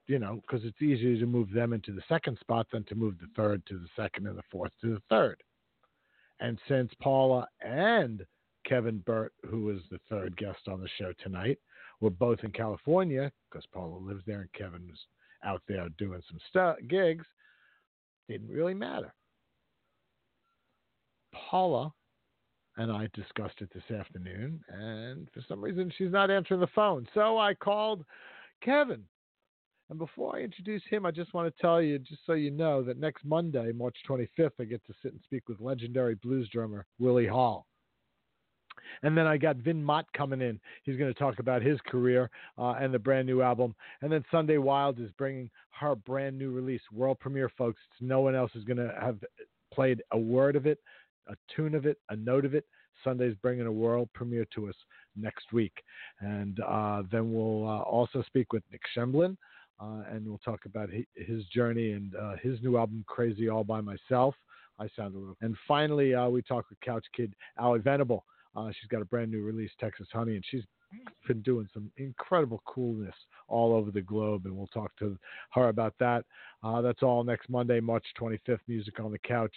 You know, because it's easier to move them into the second spot than to move the third to the second and the fourth to the third. And since Paula and Kevin Burt, who was the third guest on the show tonight, were both in California because Paula lives there and Kevin was out there doing some gigs, didn't really matter. Paula and I discussed it this afternoon, and for some reason she's not answering the phone. So I called Kevin. And before I introduce him, I just want to tell you, just so you know, that next Monday, March 25th, I get to sit and speak with legendary blues drummer Willie Hall. And then I got Vin Mott coming in. He's going to talk about his career uh, and the brand new album. And then Sunday Wilde is bringing her brand new release, world premiere, folks. No one else is going to have played a word of it, a tune of it, a note of it. Sunday's bringing a world premiere to us next week. And uh, then we'll uh, also speak with Nick Schnebelen. Uh, and we'll talk about his journey and uh, his new album, Crazy All by Myself. I sound a little. And finally, uh, we talk with Couch Kid Ally Venable. Uh, she's got a brand new release, Texas Honey, and she's been doing some incredible coolness all over the globe. And we'll talk to her about that. Uh, that's all next Monday, March 25th. Music on the Couch,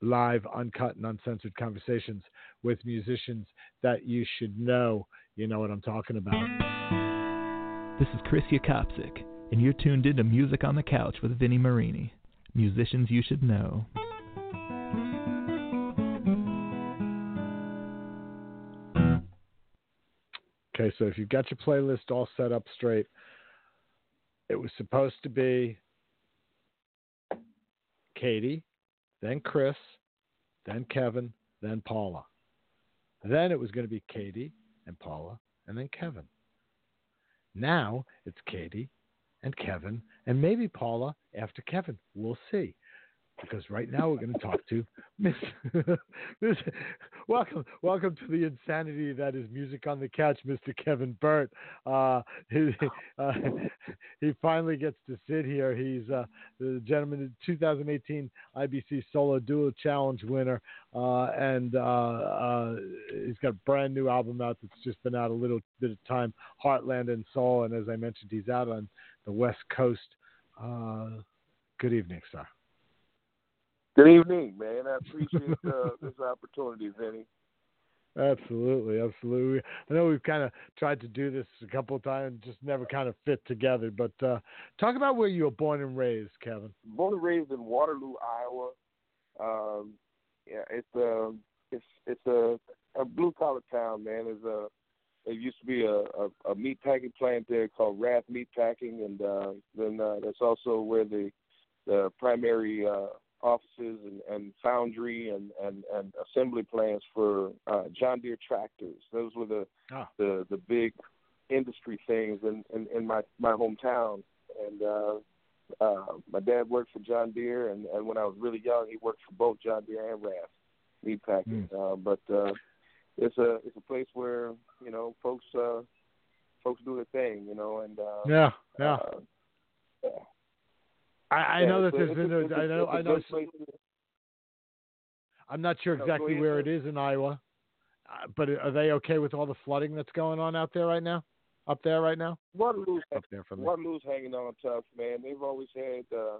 live, uncut, and uncensored conversations with musicians that you should know. You know what I'm talking about. This is Chris Yakopcic, and you're tuned in to Music on the Couch with Vinny Marini. Musicians you should know. Okay, so if you've got your playlist all set up straight, it was supposed to be Katie, then Chris, then Kevin, then Paula. Then it was going to be Katie and Paula, and then Kevin. Now it's Katie and Kevin, and maybe Paula after Kevin. We'll see. Because right now we're going to talk to Miss, [LAUGHS] Miss. Welcome, welcome to the insanity that is music on the couch, Mr. Kevin Burt. Uh, he, [LAUGHS] uh, he finally gets to sit here. He's uh, the gentleman, 2018 IBC Solo Duo Challenge winner, uh, and uh, uh, he's got a brand new album out that's just been out a little bit of time, Heartland and Soul. And as I mentioned, he's out on the West Coast. Good evening, sir. Good evening, man. I appreciate uh, this opportunity, Vinny. Absolutely, absolutely. I know we've kind of tried to do this a couple of times, just never kind of fit together. But uh, talk about where you were born and raised, Kevin. Born and raised in Waterloo, Iowa. Um, yeah, it's a it's it's a, a blue collar town, man. There's a there used to be a, a, a meat packing plant there called Rath Meat Packing, and uh, then uh, that's also where the the primary uh, offices and, and foundry and, and, and assembly plants for uh, John Deere tractors. Those were the Ah. the the big industry things in, in, in my my hometown. And uh, uh, my dad worked for John Deere, and, and when I was really young, he worked for both John Deere and Rath meat packing. Uh, but uh, it's a it's a place where you know folks uh, folks do their thing, you know, and uh, Yeah, yeah. uh, yeah. I, I Yeah, know that there's been. a- A, it's a- I know. I know. good place to- I'm not sure exactly where it is in Iowa, uh, but are they okay with all the flooding that's going on out there right now? Up there right now? Waterloo's Up there for me. Waterloo's hanging on tough, man. They've always had uh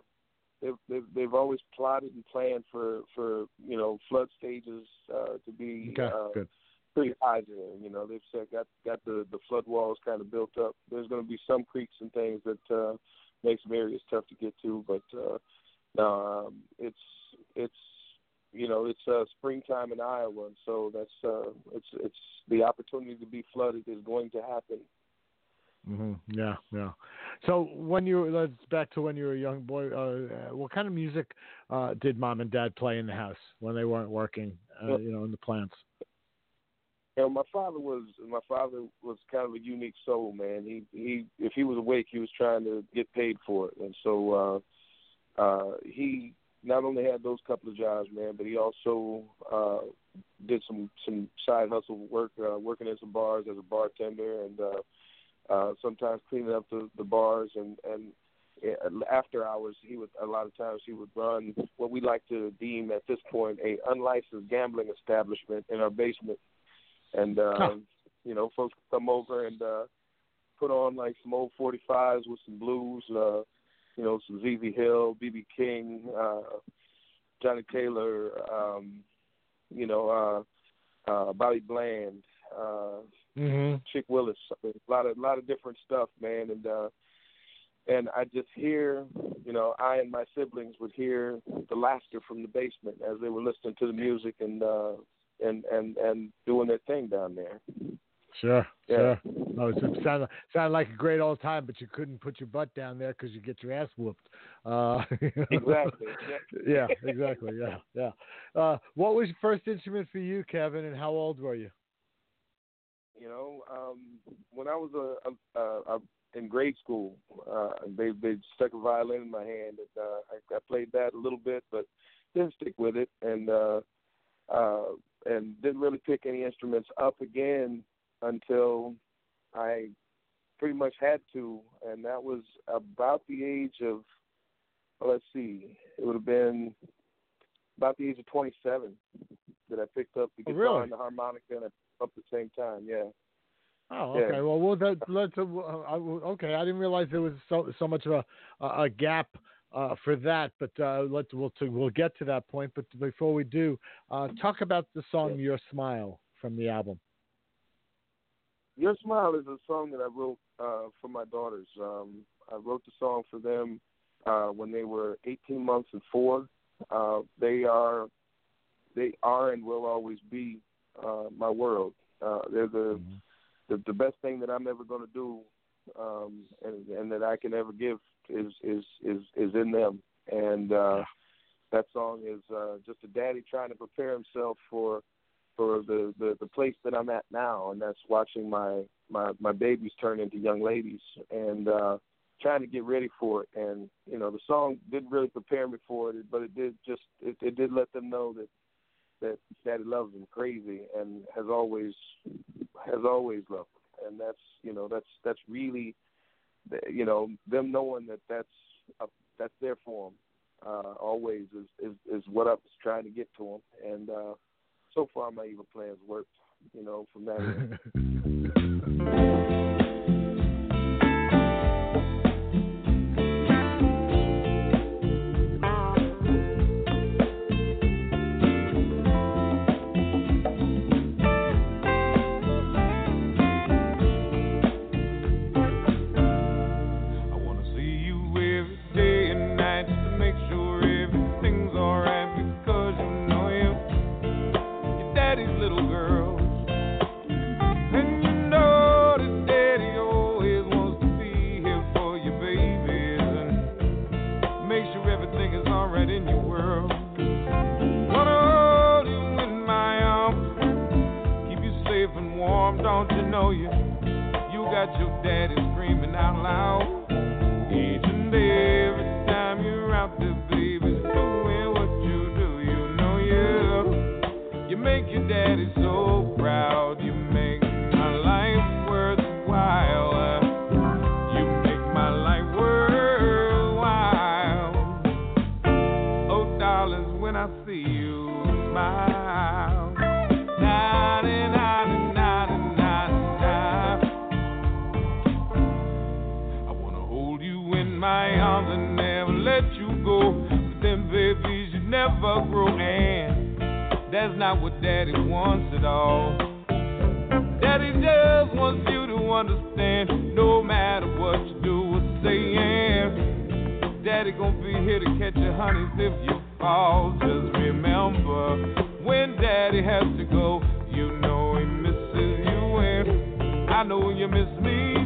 they've they've they've always plotted and planned for for you know flood stages uh to be Okay, uh good. pretty high there. You know, they've said got got the the flood walls kind of built up. There's going to be some creeks and things that uh make some areas tough to get to, but uh no, um it's it's you know it's uh springtime in Iowa, and so that's uh it's it's the opportunity to be flooded is going to happen. hmm Yeah, yeah. So when you let's back to when you were a young boy, uh, what kind of music uh, did mom and dad play in the house when they weren't working? Uh, you know, in the plants. You know, my father was my father was kind of a unique soul, man. He he if he was awake, he was trying to get paid for it, and so uh, uh, he not only had those couple of jobs, man, but he also uh, did some some side hustle work, uh, working in some bars as a bartender, and uh, uh, sometimes cleaning up the, the bars and and after hours he would a lot of times he would run what we like to deem at this point a unlicensed gambling establishment in our basement and um, Huh. you know, folks come over and uh, put on like some old 45s with some blues, uh, you know, some ZZ Hill, BB King, uh, Johnnie Taylor, um, you know, uh, uh, Bobby Bland, uh, Mm-hmm. Chick Willis, a lot of a lot of different stuff, man, and uh, and I just hear, you know, I and my siblings would hear the laughter from the basement as they were listening to the music and uh, and and and doing their thing down there. Sure, Yeah. sure. No, it sounded sounded like a great old time, but you couldn't put your butt down there because you get your ass whooped. Uh, [LAUGHS] Exactly. [LAUGHS] yeah, exactly. Yeah, yeah. Uh, what was your first instrument for you, Kevin, and how old were you? You know, um, when I was a, a, a, a in grade school, uh, they they stuck a violin in my hand, and uh, I, I played that a little bit, but didn't stick with it, and uh, uh, and didn't really pick any instruments up again until I pretty much had to, and that was about the age of, well, let's see, it would have been about the age of 27 that I picked up the Oh, guitar really? and the harmonica and up at the same time. Yeah. Oh, Yeah. okay. Well, well, that, let's. Uh, I, okay, I didn't realize there was so so much of a a gap uh, for that, but uh, let's we'll we'll get to that point. But before we do, uh, talk about the song "Your Smile" from the album. Your Smile is a song that I wrote uh, for my daughters. Um, I wrote the song for them uh, when they were 18 months and four. Uh, they are, they are and will always be uh, my world. Uh, they're the, the the best thing that I'm ever going to do, um, and and that I can ever give is is is is in them. And uh, that song is uh, just a daddy trying to prepare himself for for the, the the place that I'm at now, and that's watching my my my babies turn into young ladies and uh, trying to get ready for it. And you know, the song didn't really prepare me for it, but it did just it, it did let them know that that Daddy loves them crazy and has always has always loved them. And that's you know that's that's really you know them knowing that that's uh, that's there for them uh, always is, is is what I was trying to get to them. And uh, so far my evil plans worked. You know from that. [LAUGHS] daddy that's not what Daddy wants at all. Daddy just wants you to understand, no matter what you do or say, yeah. Daddy gonna be here to catch your honeys if you fall. Just remember, when Daddy has to go, you know he misses you, and I know you miss me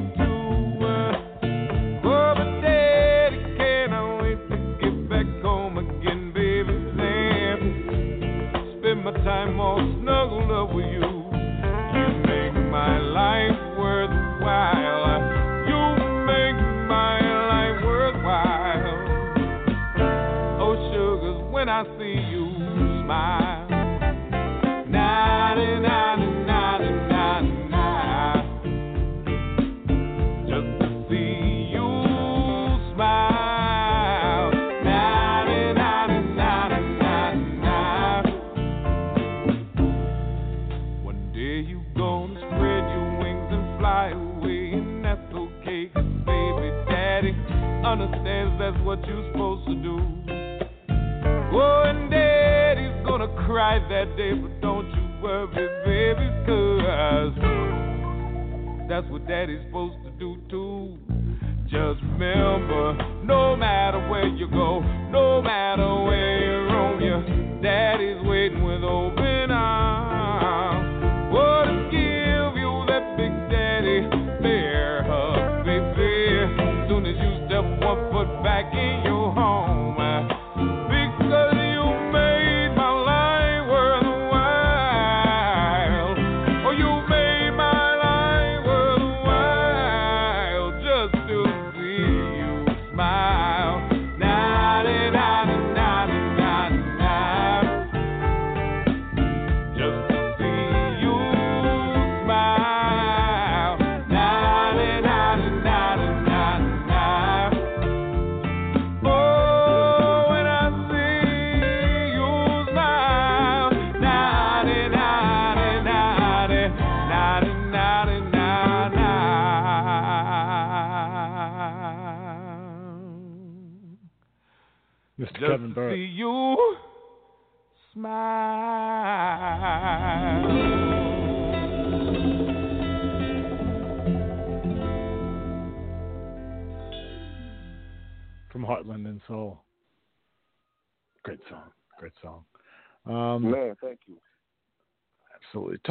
that day, but don't you worry, baby, cause that's what daddy's supposed to do too. Just remember, no matter where you go, no matter where you roam, your daddy's waiting with open arms.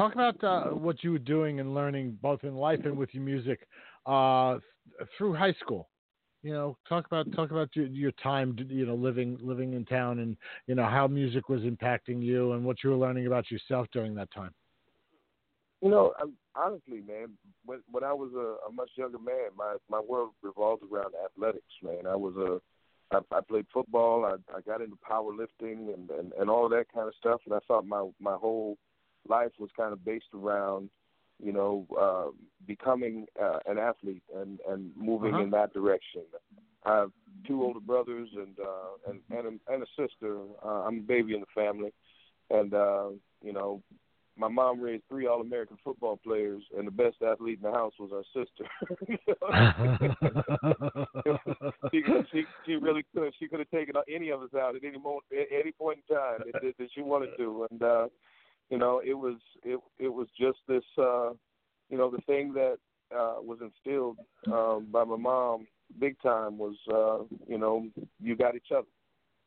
Talk about uh, what you were doing and learning both in life and with your music uh, through high school. You know, talk about talk about your, your time, you know, living living in town, and you know how music was impacting you and what you were learning about yourself during that time. You know, honestly, man, when when I was a, a much younger man, my my world revolved around athletics. Man, I was a I, played football. I, I got into powerlifting and, and and all that kind of stuff. And I thought my my whole life was kind of based around, you know, uh, becoming uh, an athlete and and moving Uh-huh. in that direction. I have two older brothers and uh, and and a, and a sister. Uh, I'm a baby in the family, and uh, you know, my mom raised three All American football players, and the best athlete in the house was our sister. [LAUGHS] [LAUGHS] she, she she really could. She could have taken any of us out at any moment, at any point in time that, that, that she wanted to, and uh, you know, it was it it was just this, uh, you know, the thing that uh, was instilled um, by my mom big time was, uh, you know, you got each other,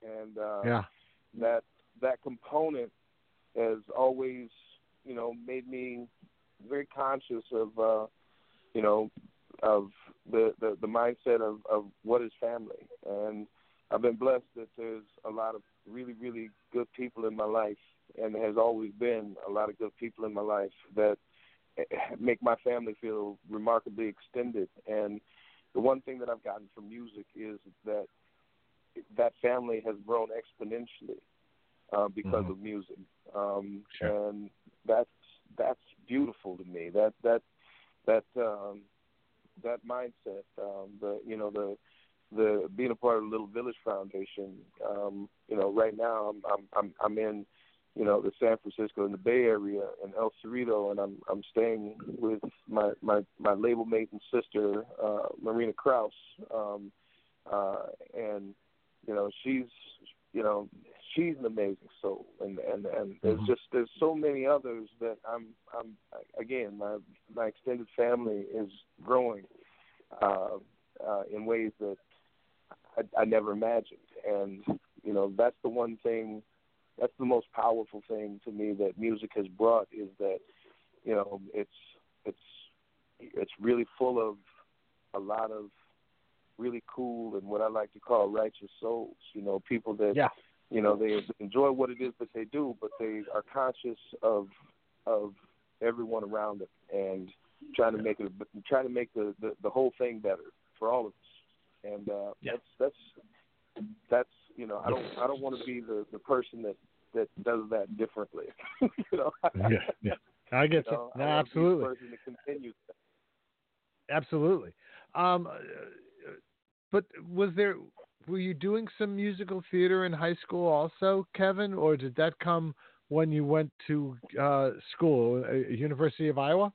and uh, Yeah. that that component has always, you know, made me very conscious of, uh, you know, of the, the the mindset of of what is family, and I've been blessed that there's a lot of really really good people in my life, and there has always been a lot of good people in my life that make my family feel remarkably extended. And the one thing that I've gotten from music is that that family has grown exponentially uh, because Mhm. of music, um, Sure. and that's that's beautiful to me. That that that um, that mindset, um, the you know the the being a part of the Little Village Foundation. Um, you know, right now I'm I'm I'm, I'm in you know the San Francisco and the Bay Area and El Cerrito, and I'm I'm staying with my my my label mate and sister uh, Marina Crouse, um, uh, and you know she's you know she's an amazing soul, and and and there's Mhm. just there's so many others that I'm I'm again my my extended family is growing uh, uh, in ways that I, I never imagined, and you know that's the one thing that's the most powerful thing to me that music has brought is that you know it's it's it's really full of a lot of really cool and what I like to call righteous souls. You know, people that Yeah. you know they enjoy what it is that they do, but they are conscious of of everyone around them and trying to make it trying to make the, the the whole thing better for all of us. And uh, that's that's that's you know I don't I don't want to be the the person that that does that differently. [LAUGHS] you know. yeah, yeah. I get [LAUGHS] You know, No, I wanna the absolutely. person that continues that. Absolutely. Um, uh, but was there? Were you doing some musical theater in high school also, Kevin, or did that come when you went to uh, school, uh, University of Iowa?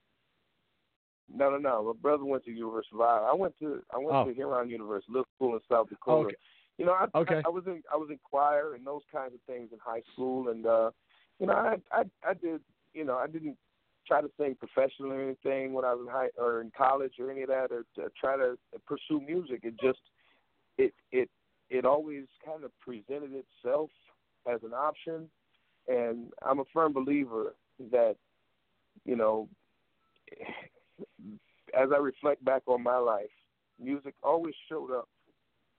No, no, no. My brother went to University of Iowa. I went to I went Oh. to Huron University, little school in South Dakota. Okay. You know, I, Okay. I I was in I was in choir and those kinds of things in high school, and uh, you know, I I I did you know I didn't try to sing professionally or anything when I was in high or in college or any of that, or to try to pursue music. It just it it it always kind of presented itself as an option, and I'm a firm believer that you know [SIGHS] as I reflect back on my life, music always showed up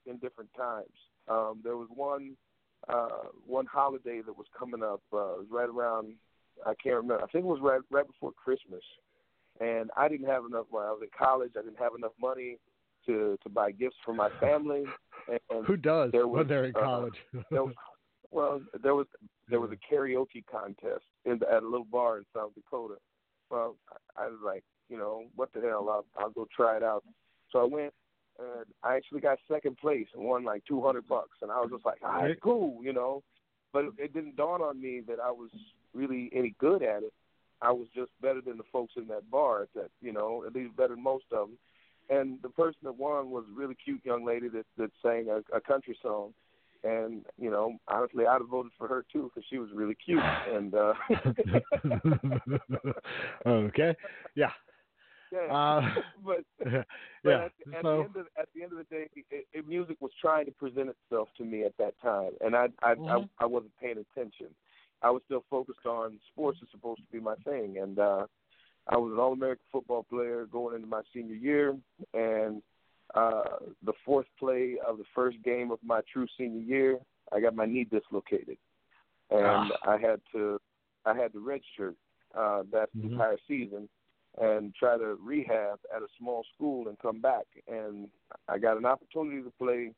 in different times. Um, there was one uh, one holiday that was coming up. Uh, it was right around I can't remember. I think it was right right before Christmas, and I didn't have enough. When I was in college, I didn't have enough money to to buy gifts for my family. And Who does there when was, they're in uh, college? there was, well, there was there was a karaoke contest in the, at a little bar in South Dakota. Well, I, I was like, you know, what the hell? I'll, I'll go try it out. So I went. And I actually got second place and won like two hundred bucks, and I was just like, "Ah, it's cool," you know. But it, it didn't dawn on me that I was really any good at it. I was just better than the folks in that bar. That you know, at least better than most of them. And the person that won was a really cute young lady that that sang a, a country song. And you know, honestly, I'd have voted for her too because she was really cute. And uh, [LAUGHS] [LAUGHS] okay. Yeah. Yeah, Uh, [LAUGHS] [LAUGHS] but yeah. At, the- at so the end of at the end of the day, it, it, music was trying to present itself to me at that time, and I I, Mhm. I I wasn't paying attention. I was still focused on sports is supposed to be my thing, and uh, I was an All American football player going into my senior year, and uh, the fourth play of the first game of my true senior year, I got my knee dislocated, and I had to I had to redshirt uh, that Mhm. entire season and try to rehab at a small school and come back. And I got an opportunity to play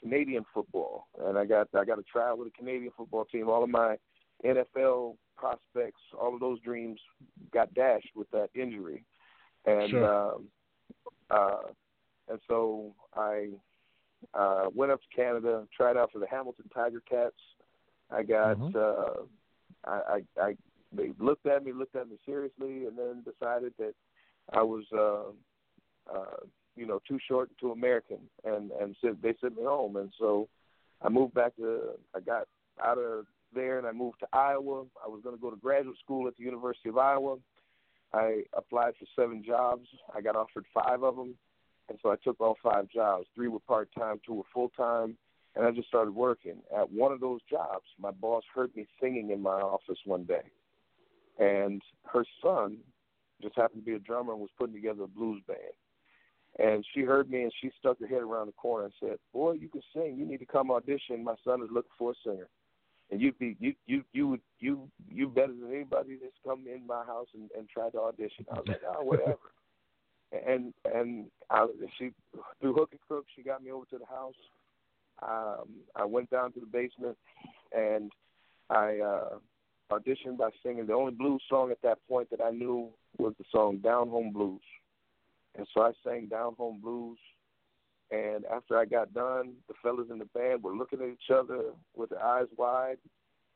Canadian football, and I got I got to try out with a Canadian football team. All of my NFL prospects, all of those dreams got dashed with that injury, and Sure. um, uh, and so I uh, went up to Canada, tried out for the Hamilton Tiger Cats. I got Mhm. uh, I, I I they looked at me, looked at me seriously, and then decided that I was, uh, uh, you know, too short and too American, and and sent, they sent me home. And so I moved back to, I got out of there, and I moved to Iowa. I was going to go to graduate school at the University of Iowa. I applied for seven jobs. I got offered five of them, and so I took all five jobs. Three were part time, two were full time, and I just started working. At one of those jobs, my boss heard me singing in my office one day and her son just happened to be a drummer and was putting together a blues band. And she heard me and she stuck her head around the corner and said, "Boy, you can sing. You need to come audition. My son is looking for a singer." and you'd be you you you would you you better than anybody that's come in my house and, and tried to audition. I was like, oh, whatever. [LAUGHS] and and I, she through hook and crook, she got me over to the house. Um, I went down to the basement and I uh, auditioned by singing the only blues song at that point that I knew was the song Down Home Blues. And so I sang Down Home Blues. And after I got done, the fellas in the band were looking at each other with their eyes wide.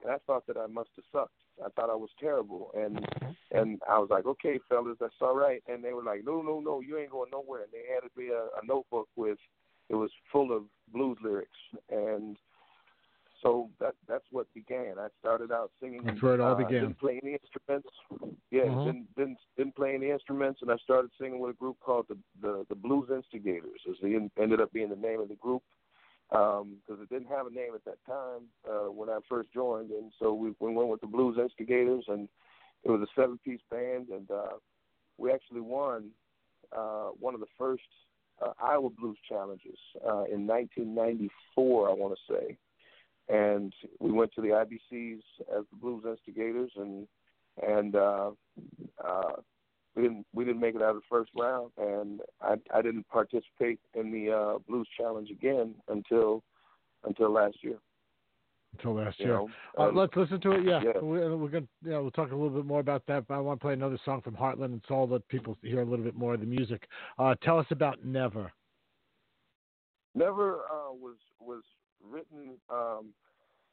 And I thought that I must have sucked. I thought I was terrible. And and I was like, okay, fellas, that's all right. And they were like, no, no, no, you ain't going nowhere. And they handed me a, a notebook with, it was full of blues lyrics. And so that that's what began. I started out singing. That's where it all uh, began. Didn't play instruments. Yeah, Mhm. didn't, didn't didn't play any instruments, and I started singing with a group called the the, the Blues Instigators. As they ended up being the name of the group, because it didn't have a name at that time uh, when I first joined, and so we, we went with the Blues Instigators, and it was a seven piece band, and uh, we actually won uh, one of the first uh, Iowa Blues Challenges uh, in 1994, I want to say and we went to the IBCs as the Blues Instigators, and and uh, uh, we didn't we didn't make it out of the first round, and I I didn't participate in the uh, Blues Challenge again until until last year. Until last You year. know, uh, um, let's listen to it. Yeah, yeah. We're, we're gonna. Yeah, we'll talk a little bit more about that. But I want to play another song from Heartland and Soul that people hear a little bit more of the music. Uh, tell us about Never. Never uh, was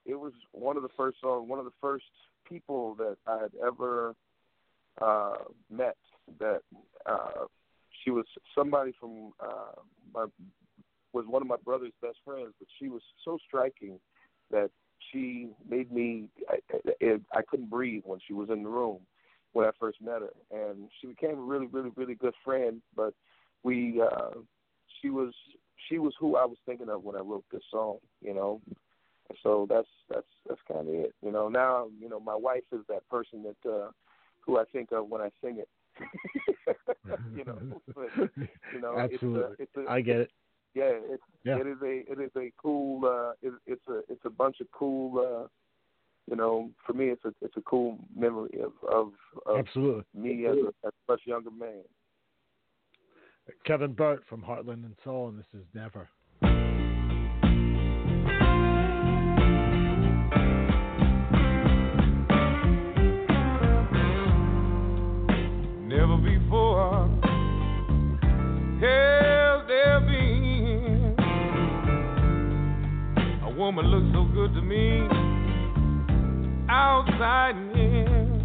it was one of the first songs, one of the first people that I had ever uh, met. That uh, she was somebody from uh, my was one of my brother's best friends, but she was so striking that she made me. I, I, I couldn't breathe when she was in the room when I first met her, and she became a really, really, really good friend. But we, uh, she was she was who I was thinking of when I wrote this song, you know. And so that's that's that's kind of it, you know. Now, you know, my wife is that person that uh, who I think of when I sing it. [LAUGHS] you know, [LAUGHS] but, you know, Absolutely. it's a, it's a, I get it. Yeah, it's Yeah. it is a it is a cool uh it, it's a it's a bunch of cool uh you know, for me it's a it's a cool memory of of, of Absolutely. me as a, as a much younger man. Kevin Burt from Heartland and Soul, and this is Never. Woman look so good to me outside and in.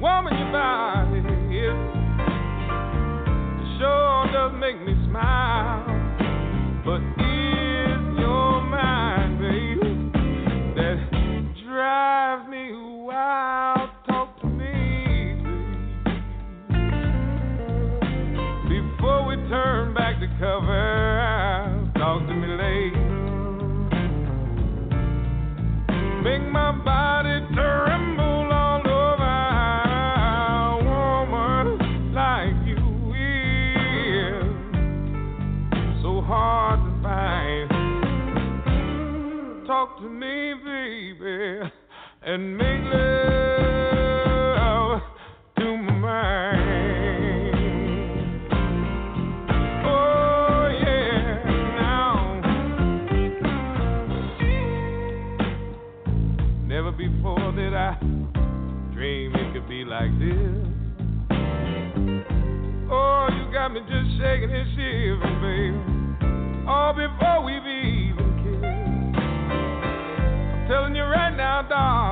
Woman, your body is sure does make me smile, and make love to my mind. Oh yeah, now. Never before did I dream it could be like this. Oh, you got me just shaking and shivering. All before we've even kissed. I'm telling you right now, darling,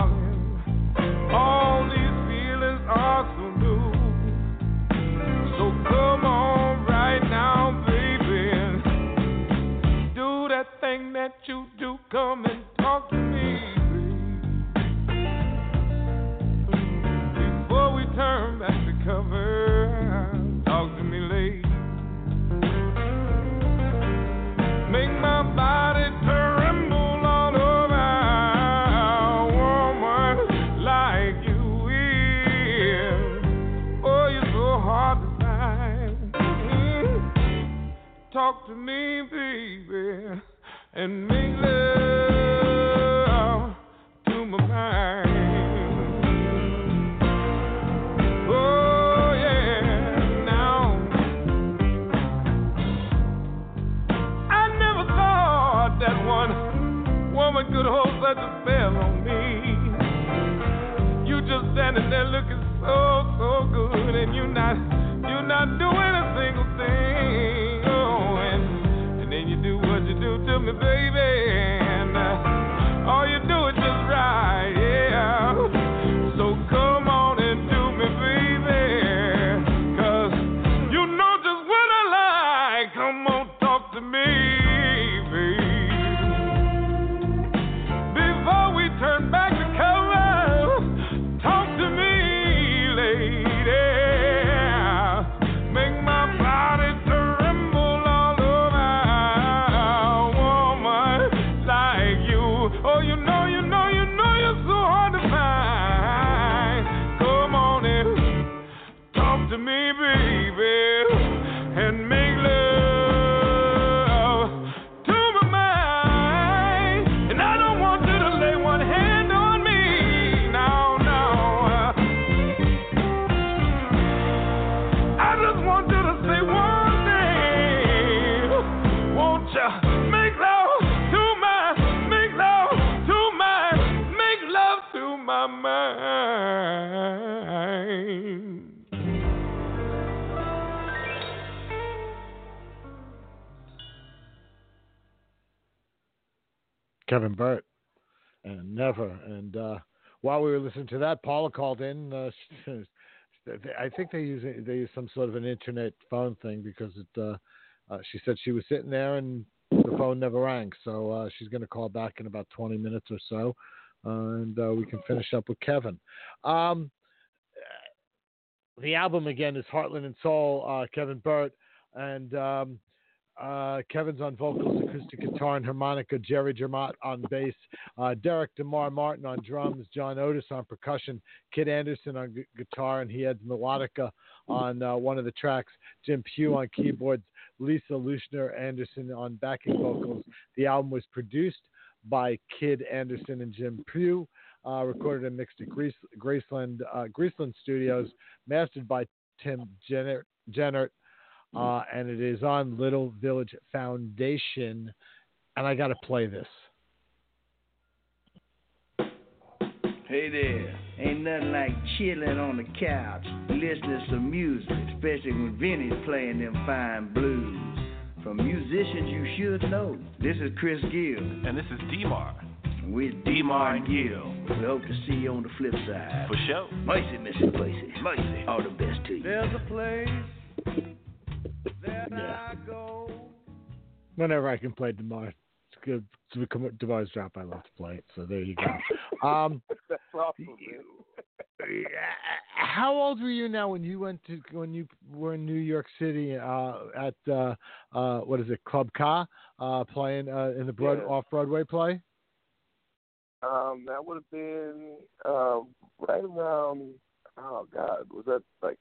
and Kevin Burt and Never. And uh, while we were listening to that, Paula called in. Uh, [LAUGHS] I think they use they use some sort of an internet phone thing because it. Uh, uh, she said she was sitting there and the phone never rang, so uh, she's going to call back in about 20 minutes or so, and uh, we can finish up with Kevin. Um, the album again is Heartland and Soul, uh, Kevin Burt, and um, uh, Kevin's on vocals, acoustic guitar, and harmonica. Jerry Jemmott on bass. Uh, Derek D'Mar Martin on drums. John Otis on percussion. Kid Anderson on gu- guitar, and he adds melodica on uh, one of the tracks. Jim Pugh on keyboards. Lisa Leuschner Anderson on backing vocals. The album was produced by Kid Anderson and Jim Pugh. Uh, recorded and mixed at Greaseland, uh, Greaseland Studios, mastered by Tim Jennert, Jennert uh, and it is on Little Village Foundation. And I got to play this. Hey there, ain't nothing like chilling on the couch, listening to some music, especially when Vinny's playing them fine blues. From musicians you should know, this is Chris Gill. And this is D-Mar. We're D-Mar and Gill. We hope to see you on the flip side. For sure. Mercy, Mr. Mercy. Mercy. All the best to you. There's a place Yeah. Whenever I can play D'Mar, it's good. To become D'Mar's drop, I love to play it. So there you go. Um, [LAUGHS] That's awesome, man. how old were you now when you went to when you were in New York City uh, at uh, uh, what is it Club Ka uh, playing uh, in the broad, Yeah. off Broadway play? Um, that would have been um, right around. Oh God, was that like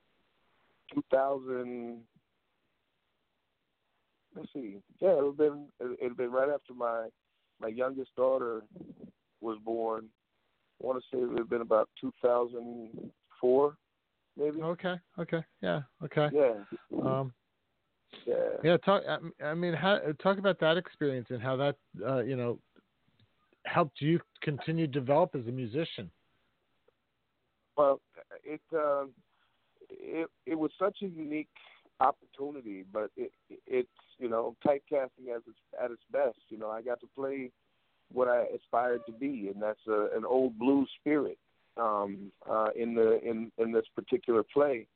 2000? Let's see. Yeah, it would have been. It had been right after my my youngest daughter was born. I want to say it would have been about 2004, maybe. Okay, okay, yeah, okay. Yeah. Um, Yeah. yeah. Talk. I- I mean, how, talk about that experience and how that uh, you know helped you continue to develop as a musician. Well, it um, it it was such a unique opportunity, but it it's you know typecasting as its at its best. You know, I got to play what I aspired to be, and that's a, an old blues spirit um, uh, in the in in this particular play.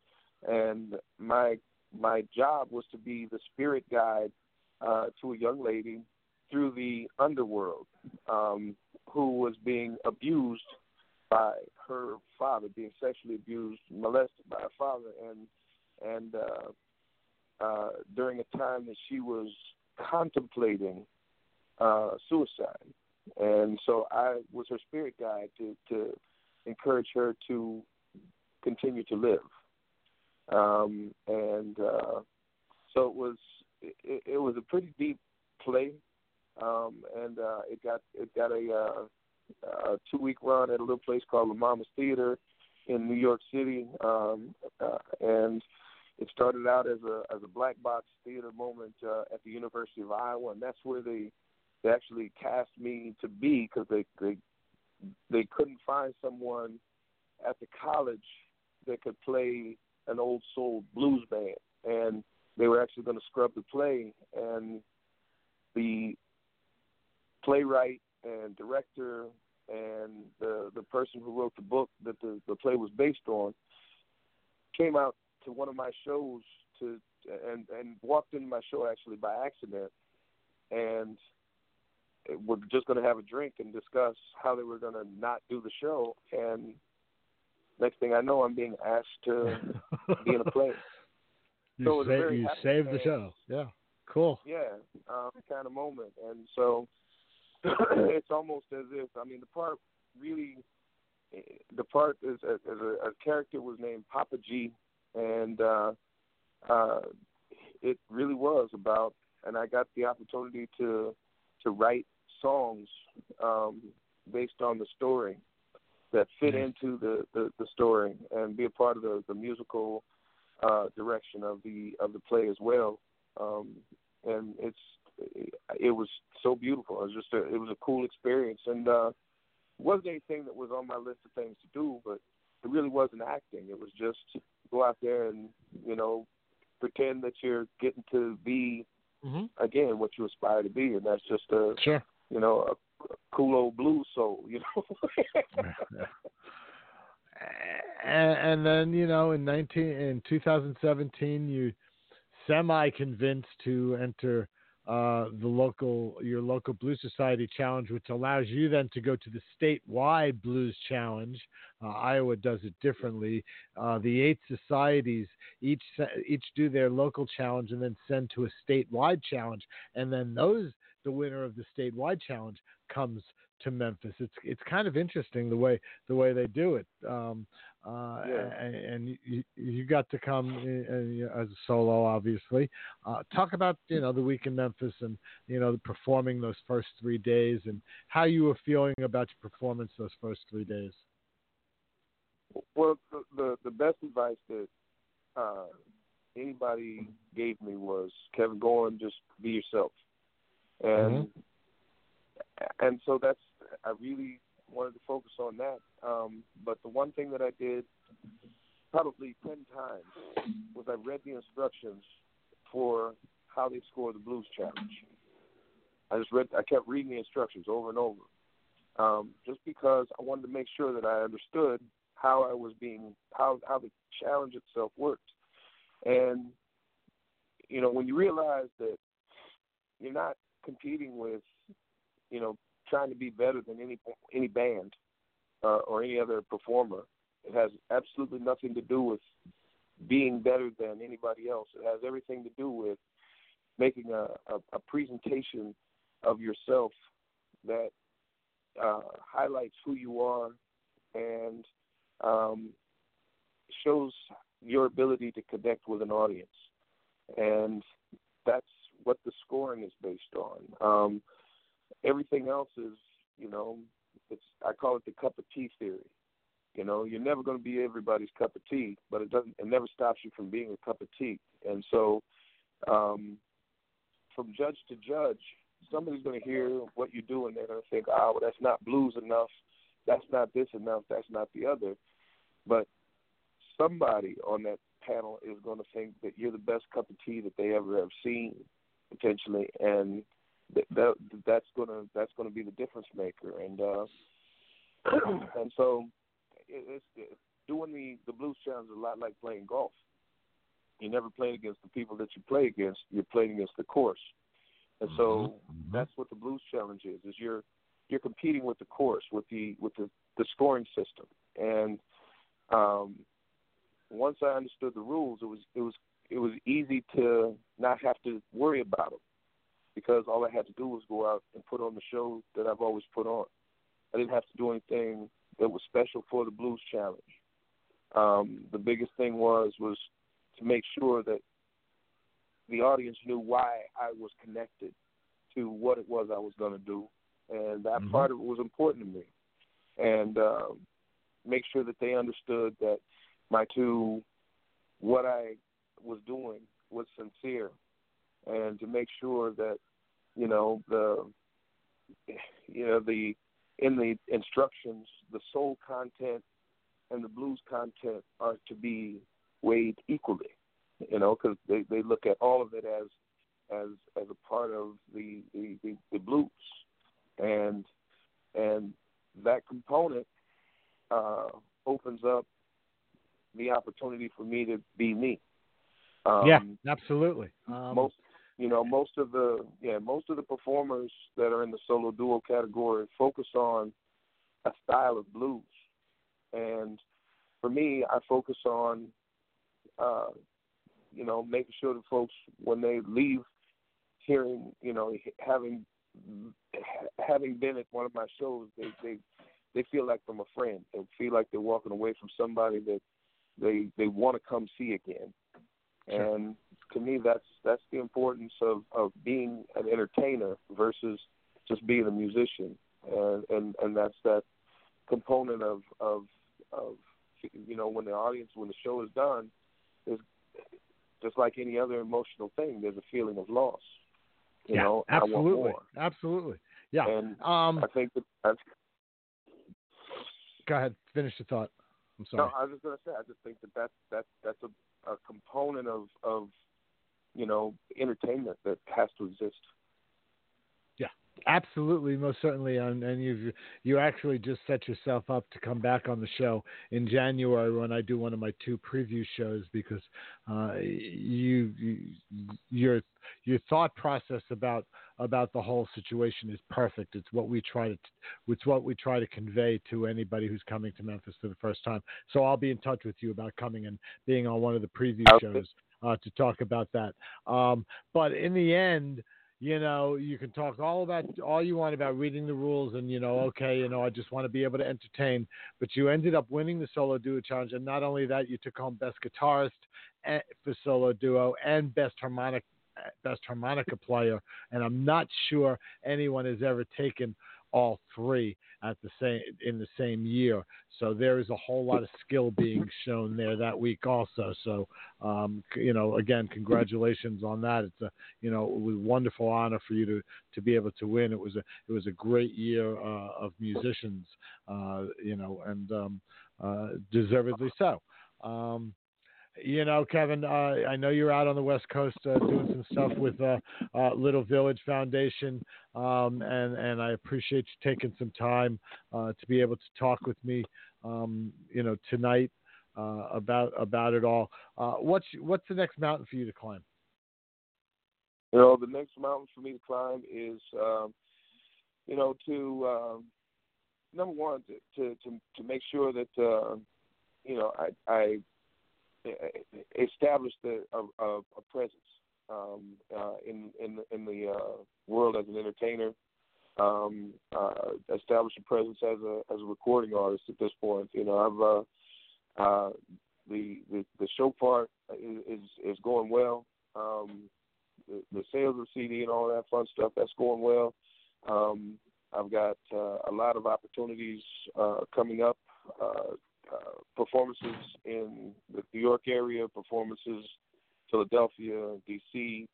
And my my job was to be the spirit guide uh, to a young lady through the underworld um, who was being abused by her father, being sexually abused, molested by her father, and and uh, uh, during a time that she was contemplating uh, suicide, and so I was her spirit guide to to encourage her to continue to live, um, and uh, so it was it, it was a pretty deep play, um, and uh, it got it got a uh, a two week run at a little place called La Mama's Theater in New York City, um, uh, and it started out as a as a black box theater moment uh, at the University of Iowa, and that's where they they actually cast me to be because they they they couldn't find someone at the college that could play an old soul blues band, and they were actually going to scrub the play, and the playwright and director and the the person who wrote the book that the the play was based on came out to one of my shows to and and walked into my show actually by accident and we're just going to have a drink and discuss how they were going to not do the show and next thing I know I'm being asked to be in a play. [LAUGHS] You, So sa- you saved the show. Yeah. Cool. yeah, um, kind of moment. And so [CLEARS THROAT] it's almost as if I mean the part really the part is as a, a character was named Papa G, and uh, uh, it really was about. And I got the opportunity to to write songs um, based on the story that fit Nice. into the, the, the story and be a part of the, the musical uh, direction of the of the play as well. Um, and it's it was so beautiful. It was just a, it was a cool experience, and uh, wasn't anything that was on my list of things to do, but it really wasn't acting. It was just go out there and you know pretend that you're getting to be mm-hmm. again what you aspire to be, and that's just a Sure. you know a, a cool old blue soul, you know. [LAUGHS] and, and then you know in 19 in 2017 you semi convinced to enter uh, the local your local blues society challenge which allows you then to go to the statewide blues challenge uh, iowa does it differently uh, the eight societies each each do their local challenge and then send to a statewide challenge and then those the winner of the statewide challenge comes to Memphis. It's it's kind of interesting the way the way they do it. Um, uh, Yeah. and, and you, you got to come as a solo, obviously. Uh, talk about you know the week in Memphis and you know performing those first three days and how you were feeling about your performance those first three days. Well, the the, the best advice that uh, anybody gave me was Kevin, go and just be yourself, and and so that's I really wanted to focus on that. Um, but the one thing that I did probably ten times was I read the instructions for how they score the blues challenge. I just read I kept reading the instructions over and over. Um, just because I wanted to make sure that I understood how I was being how how the challenge itself worked. And you know, when you realize that you're not competing with, you know, trying to be better than any any band uh, or any other performer, it has absolutely nothing to do with being better than anybody else. It has everything to do with making a, a, a presentation of yourself that uh, highlights who you are and um, shows your ability to connect with an audience, and that's what the scoring is based on. Um, everything else is, you know, it's I call it the cup of tea theory. You know, you're never going to be everybody's cup of tea, but it doesn't. It never stops you from being a cup of tea. And so, um, from judge to judge, somebody's going to hear what you do, and they're going to think, "Ah, well, that's not blues enough. That's not this enough. That's not the other." But somebody on that panel is going to think that you're the best cup of tea that they ever have seen, potentially, and that, that that's going to that's to be the difference maker. And uh, [CLEARS THROAT] and so it, it's it, doing the the blues challenge is a lot like playing golf. You never play against the people that you play against. You're playing against the course, and so that's what the blues challenge is. Is you're you're competing with the course, with the with the, the scoring system, and um, once I understood the rules, it was it was it was easy to not have to worry about them because all I had to do was go out and put on the show that I've always put on. I didn't have to do anything that was special for the blues challenge. Um, the biggest thing was was to make sure that the audience knew why I was connected to what it was I was going to do, and that Mhm. part of it was important to me. And um, make sure that they understood that my two, what I was doing was sincere, and to make sure that you know the, you know the in the instructions, the soul content and the blues content are to be weighed equally. You know, because they they look at all of it as as as a part of the the, the, the blues, and and that component uh, opens up the opportunity for me to be me. Um, yeah, absolutely. Um, most you know most of the yeah most of the performers that are in the solo duo category focus on a style of blues, and for me, I focus on uh, you know making sure the folks when they leave hearing you know having having been at one of my shows they they they feel like I'm a friend. They feel like they're walking away from somebody that they they want to come see again. Sure. and to me that's that's the importance of of being an entertainer versus just being a musician and and and that's that component of of of you know when the audience when the show is done is just like any other emotional thing there's a feeling of loss you yeah, know absolutely, absolutely. Yeah. and um, I think that that's go ahead, finish the thought. I'm sorry. No, I was just gonna say. I just think that that's that's that's a, a component of of you know entertainment that has to exist. Yeah, absolutely, most certainly, and, and you you actually just set yourself up to come back on the show in January when I do one of my two preview shows because uh, you, you your your thought process about about the whole situation is perfect. It's what we try to it's what we try to convey to anybody who's coming to Memphis for the first time. So I'll be in touch with you about coming and being on one of the preview shows uh, to talk about that. Um, but in the end, you know, you can talk all about all you want about reading the rules and you know, okay, you know, I just want to be able to entertain. But you ended up winning the solo duo challenge, and not only that, you took home best guitarist eh, for solo duo and best harmonic best harmonica player. And I'm not sure anyone has ever taken all three at the same in the same year. So there is a whole lot of skill being shown there that week also. So um, you know, again, congratulations on that. It's a you know it was a wonderful honor for you to to be able to win. It was a it was a great year uh, of musicians, uh, you know, and um, uh, deservedly so. Um, you know, Kevin, uh, I know you're out on the West Coast uh, doing some stuff with uh, uh, Little Village Foundation, um, and and I appreciate you taking some time uh, to be able to talk with me, um, you know, tonight uh, about about it all. What's what's the next mountain for you to climb? You know, the next mountain for me to climb is, um, you know, to um, number one to, to to to make sure that you know I I establish the a, a, a presence um, uh, in in in the uh, world as an entertainer. Um, uh, establish a presence as a as a recording artist at this point. You know, I've uh, uh, the, the the show part is is, is going well. Um, the, the sales of CD and all that fun stuff that's going well. Um, I've got uh, a lot of opportunities uh, coming up. Uh, uh, performances in the New York area, performances Philadelphia, D.C.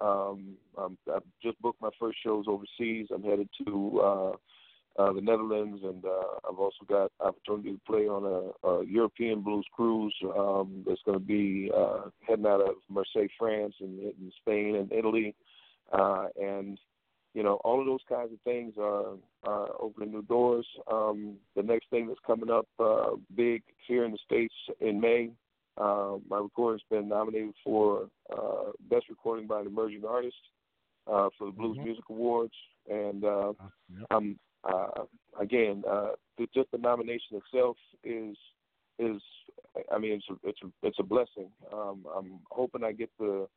Um, um, I've just booked my first shows overseas. I'm headed to uh, uh, the Netherlands, and uh, I've also got opportunity to play on a, a European blues cruise um, that's going to be uh, heading out of Marseille, France, and in Spain and Italy, uh, and you know all of those kinds of things are, are opening new doors. Um, the next thing that's coming up uh, big here in the states in May. Uh, my recording's been nominated for uh, best recording by an emerging artist uh, for the Blues Mhm. Music Awards, and uh, Yep. I'm uh, again uh, the, just the nomination itself is is I mean it's a, it's a, it's a blessing. Um, I'm hoping I get the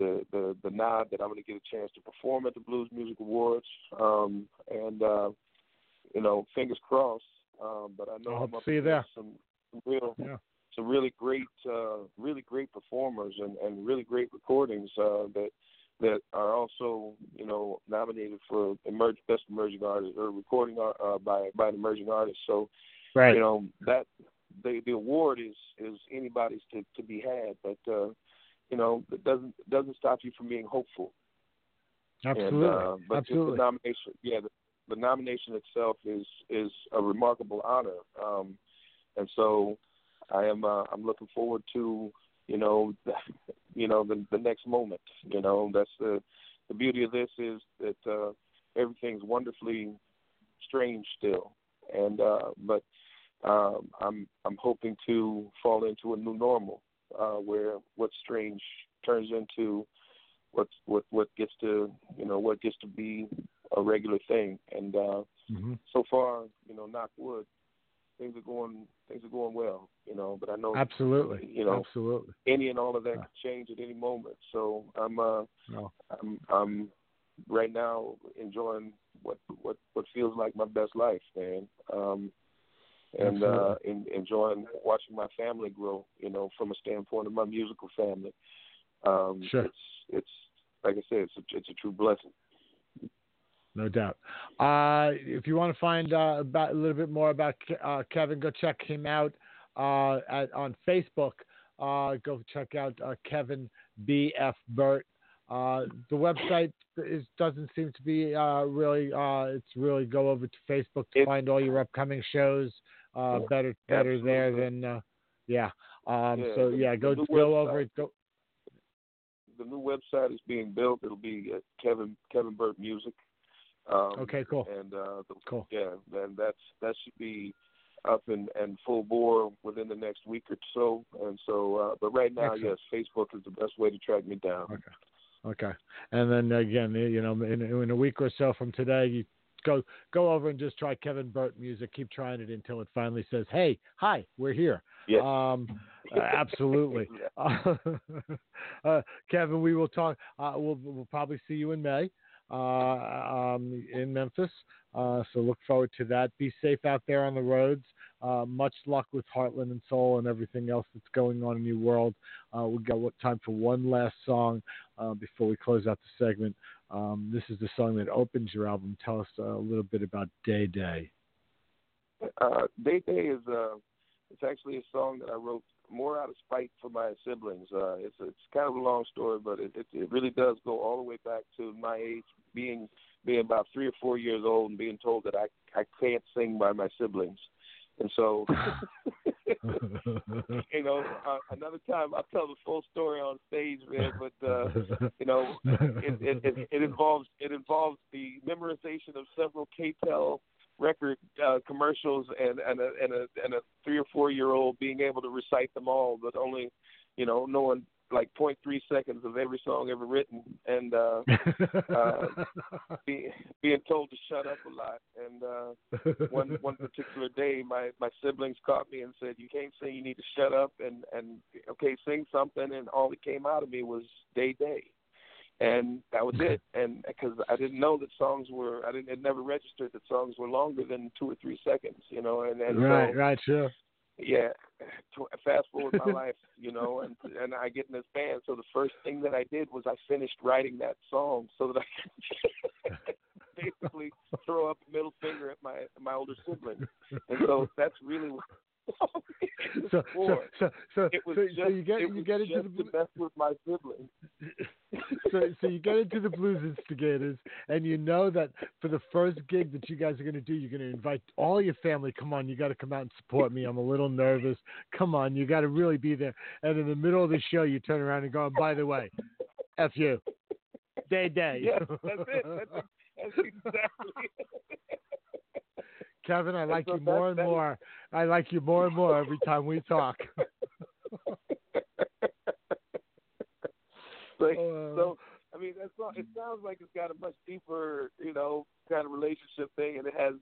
the, the the nod that I'm going to get a chance to perform at the Blues Music Awards, um, and uh, you know fingers crossed. Um, but I know I I'm up see you there. some some real Yeah. some really great uh, really great performers and, and really great recordings uh, that that are also you know nominated for emerge best emerging artist or recording art, uh, by by an emerging artist. So Right. you know that the the award is is anybody's to to be had, but uh, you know it doesn't it doesn't stop you from being hopeful. Absolutely. And, uh, but Absolutely. the nomination, yeah, the, the nomination itself is is a remarkable honor. Um, and so I am uh, I'm looking forward to you know the, you know the the next moment. You know that's the the beauty of this is that uh, everything's wonderfully strange still, and uh, but um, I'm I'm hoping to fall into a new normal uh, where what's strange turns into what what what gets to you know what gets to be a regular thing. And uh mm-hmm. so far you know knock wood things are going things are going well you know but i know absolutely. you know absolutely. any and all of that could change at any moment. So i'm uh no. i'm i'm right now enjoying what what what feels like my best life man. Um and uh in, enjoying watching my family grow you know from a standpoint of my musical family um Sure. it's it's like i said it's a, it's a true blessing no doubt. Uh, if you want to find uh, about a little bit more about uh, Kevin, go check him out uh, at, on Facebook. Uh, go check out uh, Kevin B F Burt. Uh, the website is doesn't seem to be uh, really. Uh, it's really go over to Facebook to find all your upcoming shows. Uh, better, better there than uh, yeah. Um, Yeah, so yeah, go go website. over it. Go the new website is being built it'll be uh, kevin kevin burt music um Okay, cool. and uh the, Cool. yeah and that's that should be up and and full bore within the next week or so and so uh but right now Excellent. yes facebook is the best way to track me down Okay, and then again, you know, in, in a week or so from today, you go go over and just try Kevin Burt music. Keep trying it until it finally says, "Hey, hi, we're here." Yes. Um, [LAUGHS] uh, absolutely. [LAUGHS] uh, Kevin, we will talk. Uh, we'll we'll probably see you in May uh, um, in Memphis. Uh, so look forward to that. Be safe out there on the roads. Uh, much luck with Heartland and Soul and everything else that's going on in your world. Uh, we got what time for one last song uh, before we close out the segment. Um, this is the song that opens your album. Tell us a little bit about Day Day. uh day day is uh it's actually a song that i wrote more out of spite for my siblings uh it's it's kind of a long story but it it, it really does go all the way back to my age being being about three or four years old and being told that i i can't sing by my siblings and so [LAUGHS] you know uh, another time i'll tell the full story on stage man but uh you know it it, it, it involves it involves the memorization of several KTEL record uh, commercials and and a and a and a three or four year old being able to recite them all, but only you know knowing like point three seconds of every song ever written, and uh, [LAUGHS] uh, be, being told to shut up a lot. And uh, one one particular day, my my siblings caught me and said, "You can't sing. You need to shut up and and okay, sing something." And all that came out of me was "Day Day." and that was it. [LAUGHS] And because I didn't know that songs were, I didn't, it never registered that songs were longer than two or three seconds, you know. And and right, so, right, sure. Yeah, [LAUGHS] to, fast forward my life, you know, and and I get in this band. So the first thing that I did was I finished writing that song so that I could [LAUGHS] basically throw up a middle finger at my my older sibling. And so that's really what. [LAUGHS] So, so, so, so, so, just, so you get you get into the mess with my siblings. [LAUGHS] so, so you get into the Blues Instigators, and you know that for the first gig that you guys are going to do, you're going to invite all your family. Come on, you got to come out and support me. I'm a little nervous. Come on, you got to really be there. And in the middle of the show, you turn around and go, and by the way, f you, day day. Yeah, [LAUGHS] that's it. That's, that's exactly. Kevin, I like so you more and more. I like you more and more every time we talk. [LAUGHS] Like, Uh, so, I mean, that's it sounds like it's got a much deeper, you know, kind of relationship thing, and it has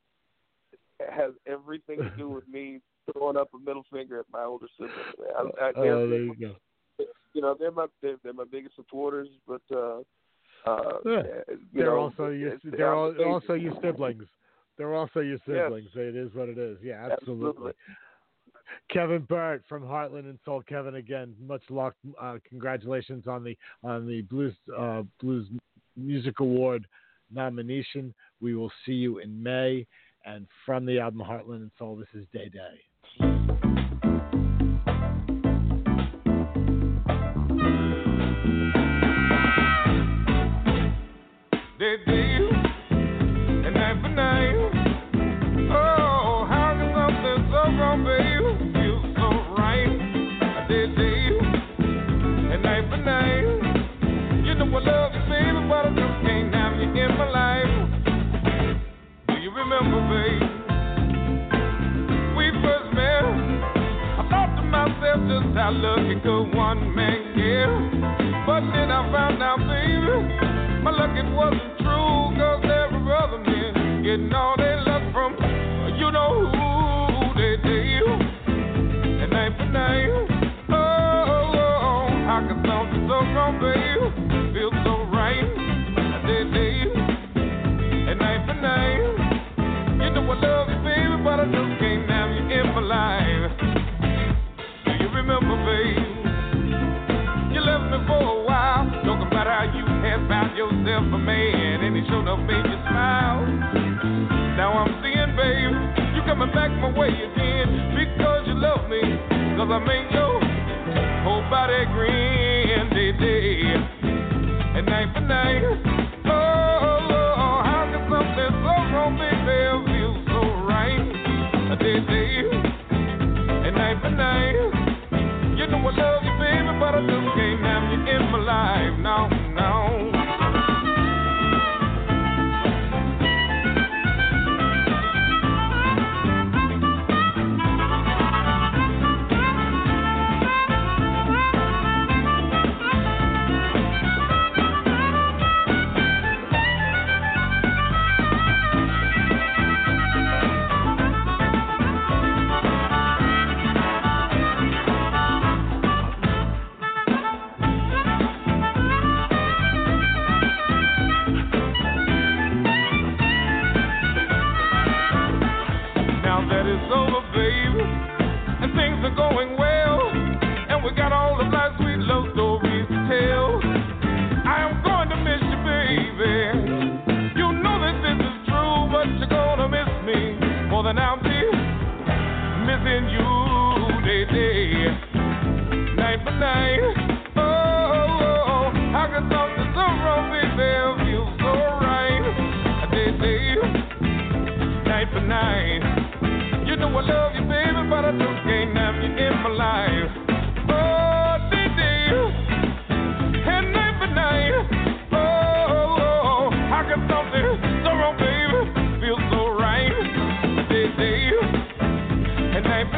it has everything to do with me throwing up a middle finger at my older siblings. man. I, I, Oh, there you go. You know, they're my they're, they're my biggest supporters, but uh, uh, Yeah. They're know, also your they're I'm al- also your siblings. They're also your siblings. It is what it is. Yeah, absolutely. Absolutely. Kevin Burt from Heartland and Soul. Kevin, again, much luck. Uh, congratulations on the on the Blues uh, Blues Music Award nomination. We will see you in May. And from the album Heartland and Soul, this is Day Day. How lucky could one man get. But then I found out, baby, my luck it wasn't found yourself a man, and he showed up made you smile. Now I'm seeing, babe, you coming back my way again because you love me, cause I made your whole body grin, day, day, and night for night. Oh, how can something so wrong, feel so right? Day, day, and night for night. You know I love you, baby, but I just can't have you in my life. No, missing you day day, night for night. Oh, night. You know I love you, baby, but I just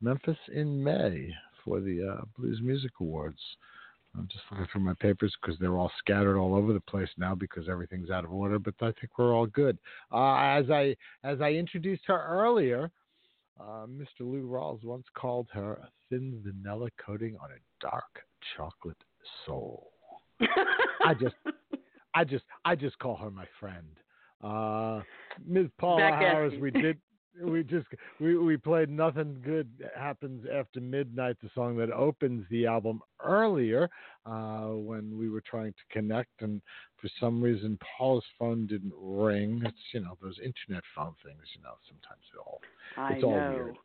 Memphis in May for the uh, Blues Music Awards. I'm just looking through my papers because they're all scattered all over the place now because everything's out of order. But I think we're all good. Uh, as I as I introduced her earlier, uh, Mr. Lou Rawls once called her a thin vanilla coating on a dark chocolate soul. I just, [LAUGHS] I just, I just call her my friend. Uh, Ms. Paula Harris, we did, we just, we, we played Nothing Good Happens After Midnight, the song that opens the album earlier uh, when we were trying to connect. And for some reason, Paula's phone didn't ring. It's, you know, those internet phone things, you know, sometimes it all, I it's all know. weird.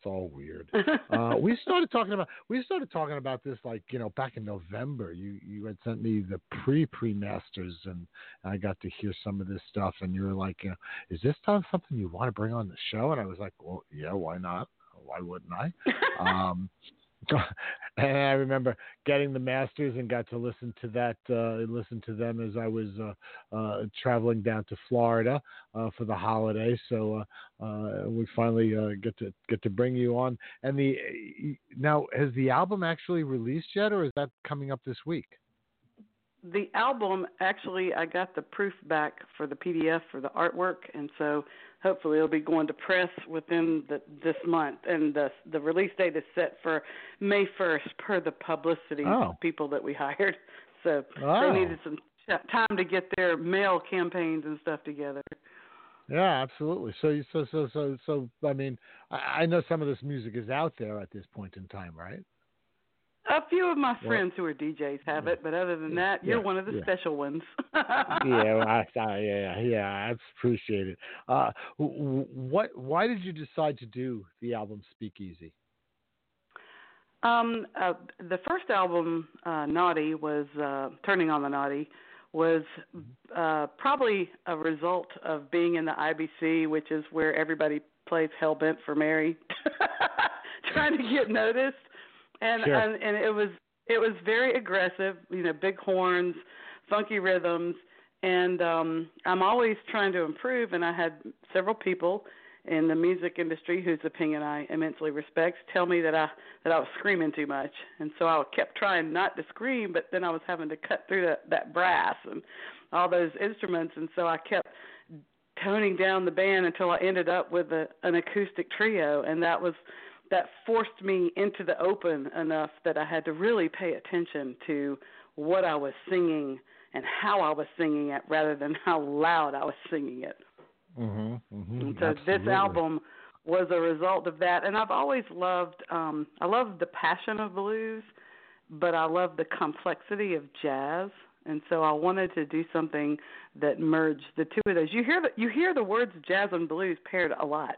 It's all weird. [LAUGHS] uh, we started talking about we started talking about this like you know back in November. You you had sent me the pre pre masters and I got to hear some of this stuff and you were like, you know, is this time something you want to bring on the show? And I was like, well, yeah, why not? Why wouldn't I? [LAUGHS] um, [LAUGHS] and I remember getting the masters and got to listen to that, uh, listen to them as I was uh, uh, traveling down to Florida uh, for the holiday. So uh, uh, we finally get to get to bring you on. And the now has the album actually released yet, or is that coming up this week? The album actually, I got the proof back for the PDF for the artwork, and so hopefully it'll be going to press within the, this month. And the the release date is set for May first, per the publicity Oh. people that we [LAUGHS] hired. So Oh. they needed some time to get their mail campaigns and stuff together. Yeah, absolutely. So, so, so, so, so. I mean, I, I know some of this music is out there at this point in time, right? A few of my friends who are DJs have it, but other than that, you're Yeah, one of the yeah. special ones. [LAUGHS] yeah, well, I, yeah, yeah, I appreciate it. Uh, what? Why did you decide to do the album Speakeasy? Um, uh, the first album, uh, Naughty, was uh, Turning on the Naughty, was uh, probably a result of being in the IBC, which is where everybody plays Hellbent for Mary, [LAUGHS] trying to get noticed, and Sure. and, and it was it was very aggressive, you know, big horns, funky rhythms, and um, I'm always trying to improve. And I had several people in the music industry whose opinion I immensely respect tell me that I that I was screaming too much, and so I kept trying not to scream, but then I was having to cut through that that brass and all those instruments, and so I kept toning down the band until I ended up with a, an acoustic trio, and that was that forced me into the open enough that I had to really pay attention to what I was singing and how I was singing it rather than how loud I was singing it. Mm-hmm, mm-hmm, And so this album was a result of that. And I've always loved um I love the passion of blues, but I love the complexity of jazz. And so I wanted to do something that merged the two of those. You hear the you hear the words jazz and blues paired a lot,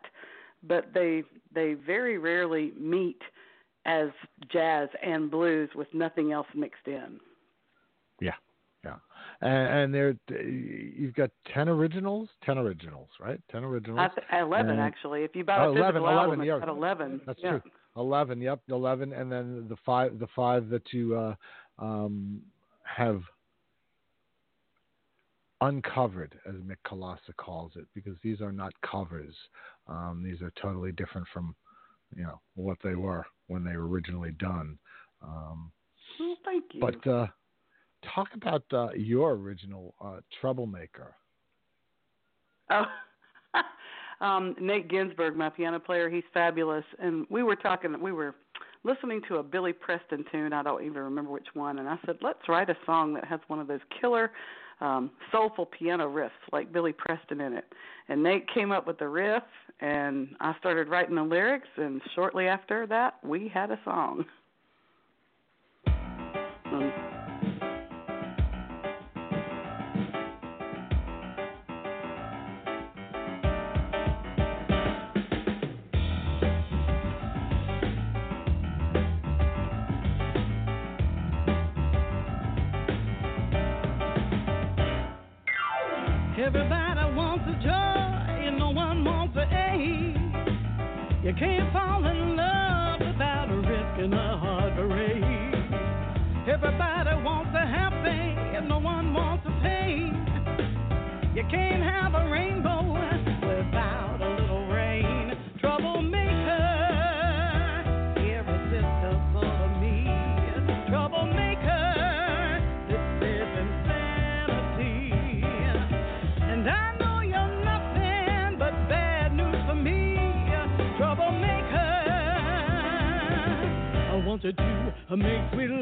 but they they very rarely meet as jazz and blues with nothing else mixed in. Yeah, yeah, and, and there you've got ten originals, ten originals, right? Ten originals. Th- eleven And- actually. If you buy a Oh, physical 11, album, 11, yeah. got eleven. That's yeah. true. Eleven, yep, eleven, and then the five, the five that you uh, um, have uncovered, as Mick Kolassa calls it, because these are not covers. Um, these are totally different from, you know, what they were when they were originally done. Um, Well, thank you. but uh, talk about uh, your original uh, troublemaker. Oh, [LAUGHS] um, Nate Ginsberg, my piano player, he's fabulous. And we were talking, we were listening to a Billy Preston tune. I don't even remember which one. And I said, let's write a song that has one of those killer, um, soulful piano riffs like Billy Preston in it. And Nate came up with the riff, and I started writing the lyrics. And shortly after that, we had a song. [LAUGHS] can't fall in love without risking a parade. Everybody wants a happy, and no one wants a pain. You can't make sweet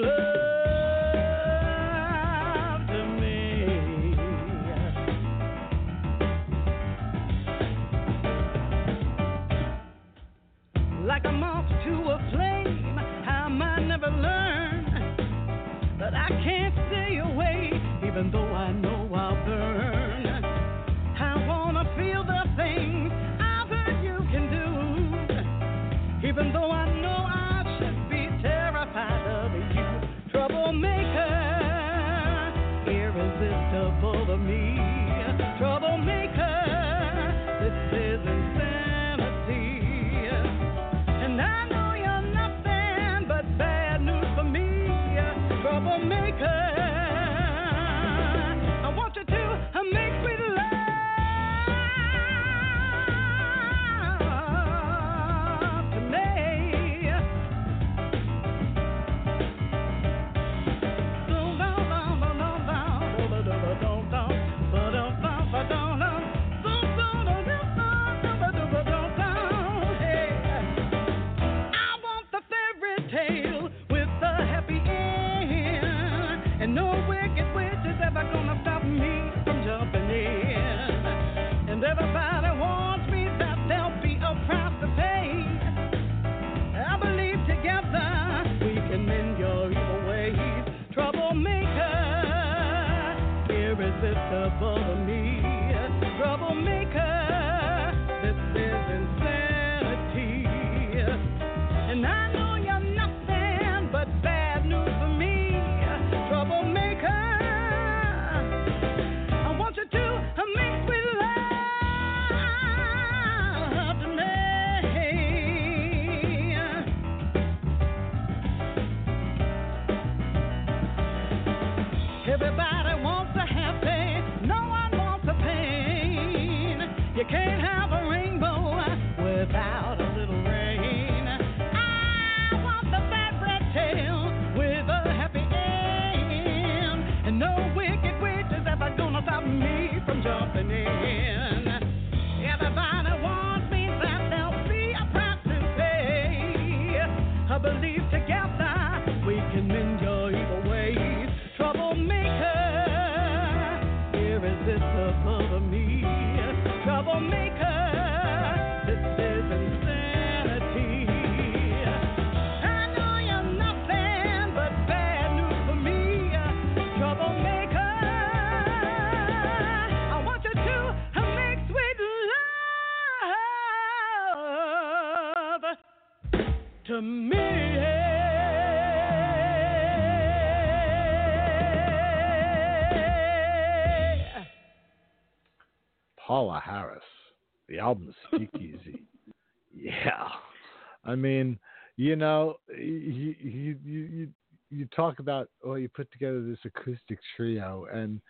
I mean, you know, you, you you you talk about oh, you put together this acoustic trio, and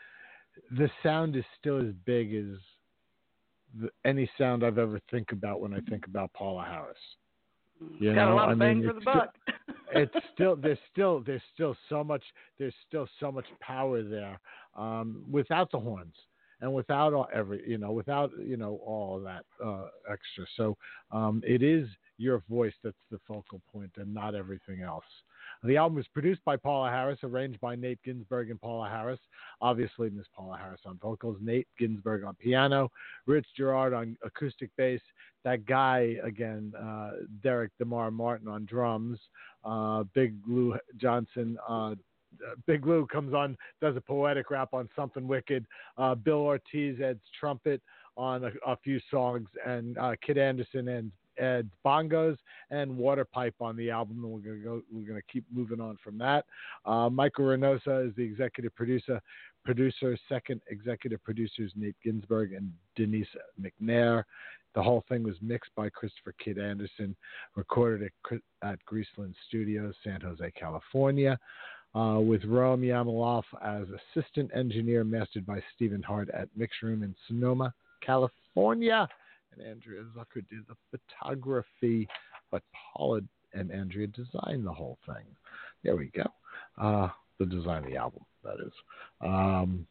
the sound is still as big as the, any sound I've ever think about when I think about Paula Harris. You Got know, a lot I of bang mean, for the it's still- buck. it's [LAUGHS] still there's still there's still so much there's still so much power there um, without the horns and without all every you know without you know all that uh, extra. So um, it is your voice that's the focal point and not everything else. The album was produced by Paula Harris, arranged by Nate Ginsberg and Paula Harris. Obviously, Miss Paula Harris on vocals, Nate Ginsberg on piano, Rich Gerard on acoustic bass. That guy again, uh, Derrick D'Mar Martin on drums. Uh, Big Lou Johnson. Uh, Big Lou comes on, does a poetic rap on something wicked. Uh, Bill Ortiz adds trumpet on a, a few songs, and uh, Kid Anderson and adds bongos and water pipe on the album. And we're gonna go. We're gonna keep moving on from that. Uh, Michael Reynosa is the executive producer. Producer, second executive producers Nate Ginsberg and Denise McNair. The whole thing was mixed by Christopher Kid Anderson, recorded at, at Greaseland Studios, San Jose, California, uh, with Rome Yamilov as assistant engineer, mastered by Stephen Hart at Mix Room in Sonoma, California. And Andrea Zucker did the photography, but Paula and Andrea designed the whole thing. There we go. Uh, the design of the album, that is. Um,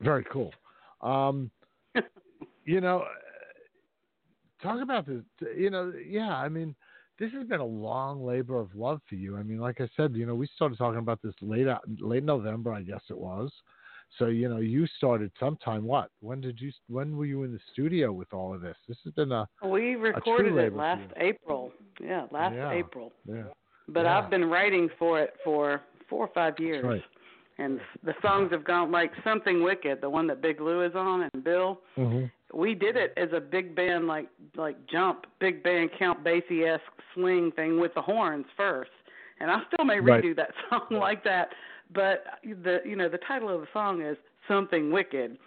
very cool. Um, [LAUGHS] you know, talk about this. You know, yeah. I mean, this has been a long labor of love for you. I mean, like I said, you know, we started talking about this late late November, I guess it was. So you know, you started sometime. What? When did you? When were you in the studio with all of this? This has been a We recorded labor it last April. Yeah, last Yeah. April. yeah. But Yeah. I've been writing for it for four or five years. right. And the songs have gone like Something Wicked, the one that Big Lou is on and Bill. Mm-hmm. We did it as a big band like like jump, big band Count Basie esque swing thing with the horns first. And I still may Right. redo that [LAUGHS] song like that. But the you know, the title of the song is Something Wicked.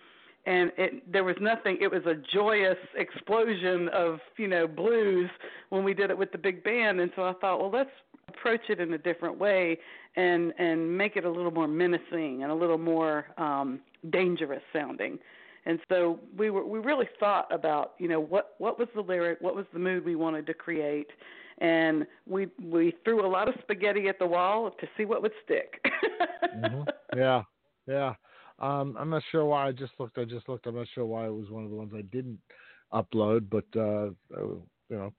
And it there was nothing it was a joyous explosion of, you know, blues when we did it with the big band. And so I thought, well let's approach it in a different way and and make it a little more menacing and a little more um dangerous sounding. And so we were we really thought about you know what what was the lyric what was the mood we wanted to create and we we threw a lot of spaghetti at the wall to see what would stick hmm [LAUGHS] Yeah, yeah. Um, I'm not sure why. I just looked. I just looked. I'm not sure why it was one of the ones I didn't upload. But uh, uh, you know,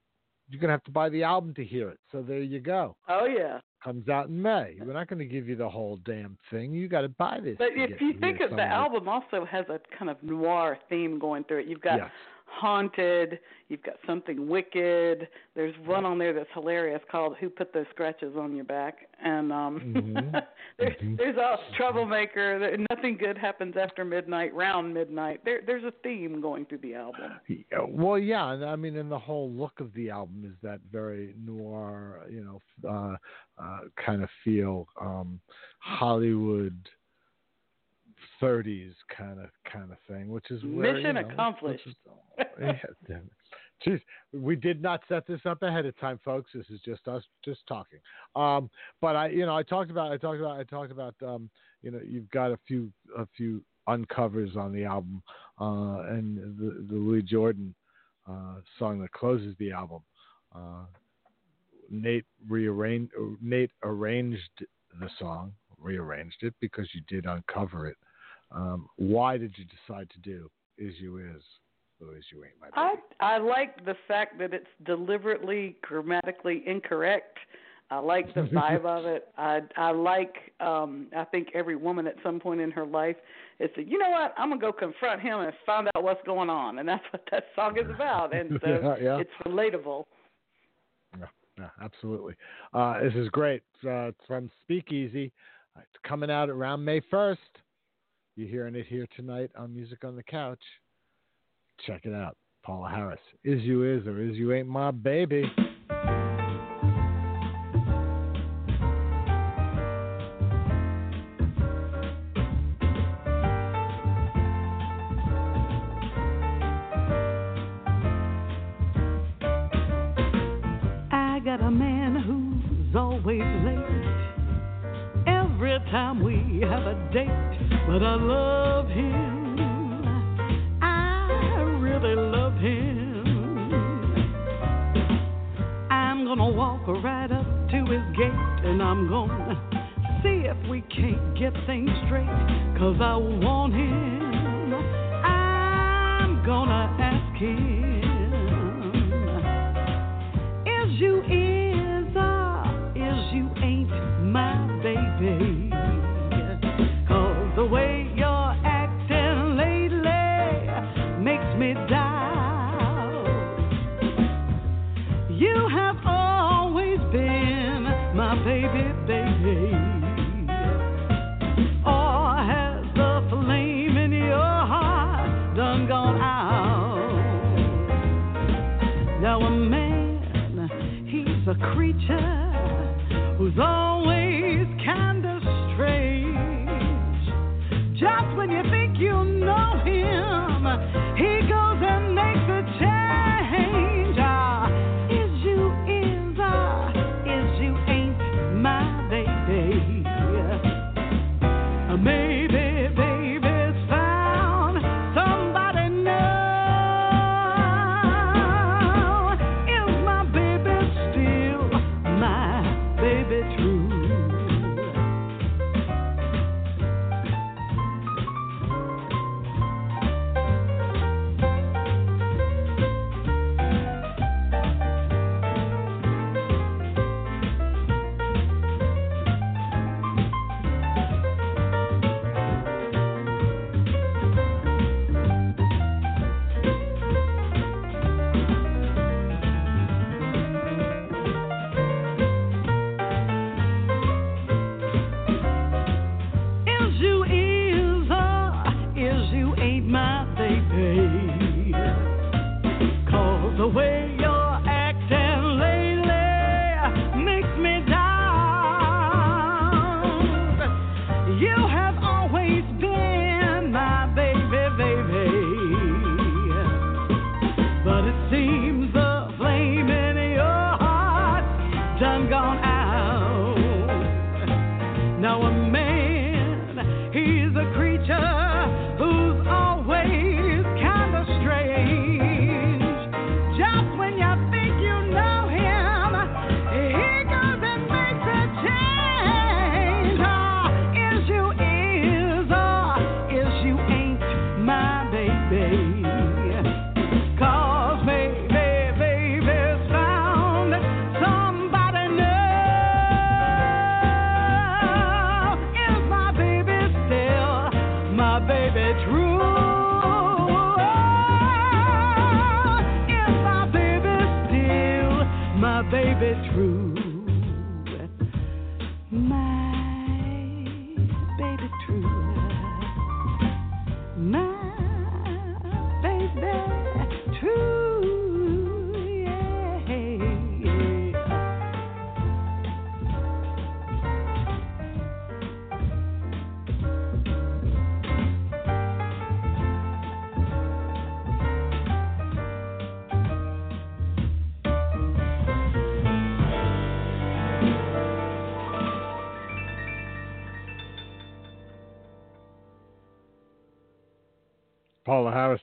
you're gonna have to buy the album to hear it. So there you go. oh yeah Comes out in May. We're not going to give you the whole damn thing. You got to buy this. but if you think of the album also has a kind of noir theme going through it you've got Yes. Haunted. You've got something wicked. There's one on there that's hilarious called "Who Put Those Scratches on Your Back," and um, Mm-hmm. [LAUGHS] there's there's a troublemaker. There, nothing good happens after midnight. Round midnight. There there's a theme going through the album. Yeah, Well, yeah, I mean, and the whole look of the album is that very noir, you know, uh, uh, kind of feel, um, Hollywood, 30s kind of kind of thing, which is where, Mission you know, accomplished. [LAUGHS] yeah. Jeez, we did not set this up ahead of time, folks. This is just us just talking. Um, but I, you know, I talked about, I talked about, I talked about, um, you know, you've got a few, a few uncovers on the album, uh, and the, the Louis Jordan uh, song that closes the album. Uh, Nate rearranged, Nate arranged the song, rearranged it because you did uncover it. Um, why did you decide to do "Is You Is"? Or "Is You Ain't My Baby"? I I like the fact that it's deliberately grammatically incorrect. I like the vibe of it. [LAUGHS] I I like um I think every woman at some point in her life is said, you know what, I'm gonna go confront him and find out what's going on and that's what that song is about. And so [LAUGHS] Yeah, yeah. it's relatable. Yeah, yeah, absolutely. Uh, this is great. Uh, it's from Speakeasy. Uh, It's coming out around May 1st. You're hearing it here tonight on Music on the Couch. Check it out. Paula Harris. Is You Is or Is You Ain't My Baby.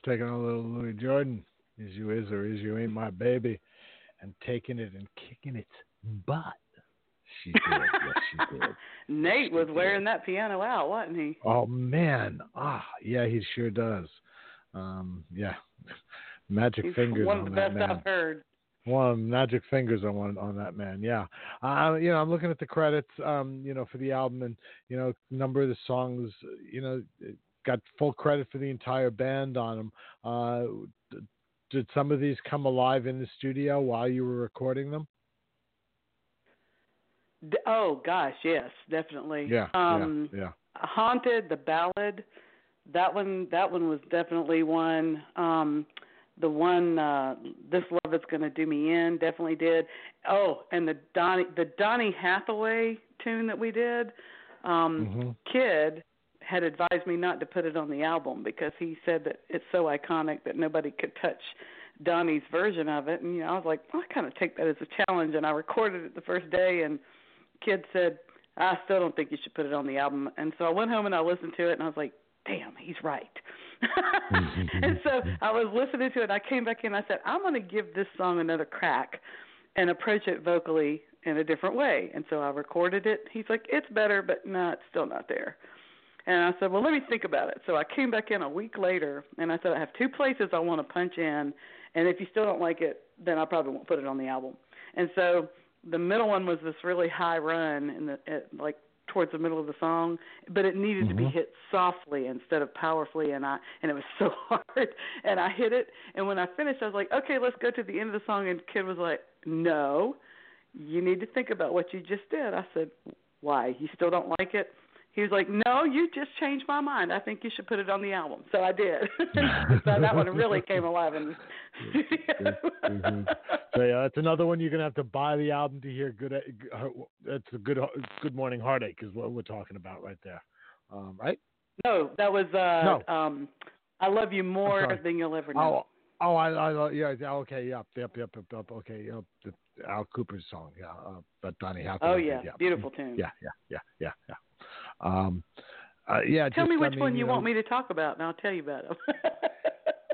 Taking a little Louis Jordan. Is you is or is you ain't my baby, and taking it and kicking its butt. She did. yes, she did. [LAUGHS] Nate was wearing that piano out, wasn't he? Oh man, ah, yeah, he sure does. Um, yeah, [LAUGHS] magic He's fingers one of the best man. I've heard. One of magic fingers on one on that man. Yeah, uh, you know, I'm looking at the credits, um, you know, for the album, and you know, number of the songs, you know, got full credit for the entire band on them. Uh, did some of these come alive in the studio while you were recording them? Oh gosh, yes, definitely. Yeah, Um, yeah, yeah. Haunted, the ballad, that one that one was definitely one. Um the one uh This Love is Gonna Do Me In definitely did. Oh, and the Donny the Donny Hathaway tune that we did, um Mhm. Kid had advised me not to put it on the album because he said that it's so iconic that nobody could touch Donny's version of it. And you know I was like well, I kind of take that as a challenge. And I recorded it the first day and kid said I still don't think you should put it on the album. And so I went home and I listened to it and I was like damn he's right. [LAUGHS] And so I was listening to it and I came back in I said I'm going to give this song another crack and approach it vocally in a different way. And so I recorded it. He's like it's better but no it's still not there and I said, well, let me think about it. So I came back in a week later, and I said, I have two places I want to punch in, and if you still don't like it, then I probably won't put it on the album. And so the middle one was this really high run, in the at, like towards the middle of the song, but it needed to be Mhm. hit softly instead of powerfully, and I and it was [LAUGHS] so hard, and I hit it, and when I finished, I was like, okay, let's go to the end of the song, and kid was like, no, you need to think about what you just did. I said, why? You still don't like it? He was like, "No, you just changed my mind. I think you should put it on the album." So I did. [LAUGHS] so that one really came alive in the studio. Mhm. So yeah, that's another one you're gonna have to buy the album to hear. Good, uh, that's a good, Good Morning Heartache is what we're talking about right there, um, right? no, that was uh No. um I love you more than you'll ever know. Oh, oh, I, I, yeah, yeah, okay, yep, yep, yep, yep, yep okay, yep, the Al Kooper's song, yeah, uh, but Donny Hathaway. Oh, yeah, yeah, beautiful tune. Yeah, yeah, yeah, yeah, yeah. Um, uh, yeah. Tell just, me I which mean, one you know, want me to talk about, and I'll tell you about it. [LAUGHS]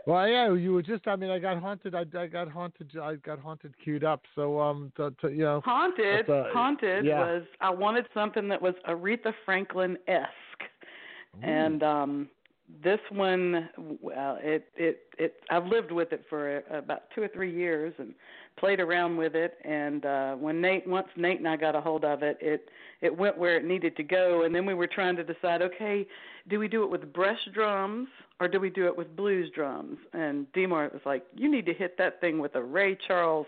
Well, yeah, you were just. I mean, I got haunted. I, I got haunted. I got haunted queued up. So, um, to, to, you know, Haunted, uh, Haunted yeah. was I wanted something that was Aretha Franklin esque, and um, this one, well, it it it I've lived with it for uh, about two or three years and played around with it. And uh, when Nate once Nate and I got a hold of it, it it went where it needed to go. And then we were trying to decide, okay, do we do it with brush drums or do we do it with blues drums? And D'Mar was like, you need to hit that thing with a Ray Charles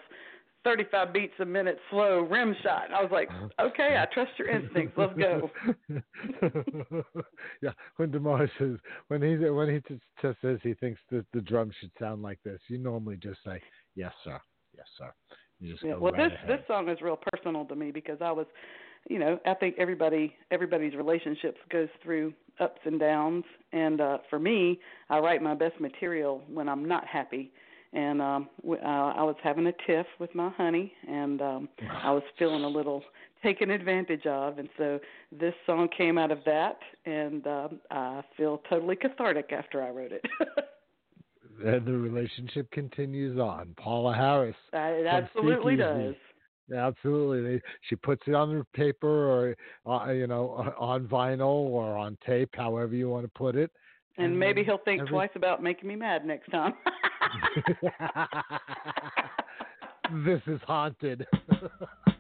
35 beats a minute slow rim shot. And I was like, okay, I trust your instincts. Let's go. [LAUGHS] yeah, when D'Mar says when he when he just, says he thinks that the drum should sound like this, you normally just say yes, sir, yes, sir. Yeah, well, right this ahead. this song is real personal to me because I was, you know, I think everybody everybody's relationships goes through ups and downs, and uh, for me, I write my best material when I'm not happy. And um, w- uh, I was having a tiff with my honey, and um, I was feeling a little taken advantage of, and so this song came out of that, and um, I feel totally cathartic after I wrote it. [LAUGHS] and the relationship continues on. Paula Harris. Uh, it absolutely does. Absolutely. She puts it on the paper or, uh, you know, on vinyl or on tape, however you want to put it. And maybe he'll think every- twice about making me mad next time. [LAUGHS] this is haunted. [LAUGHS]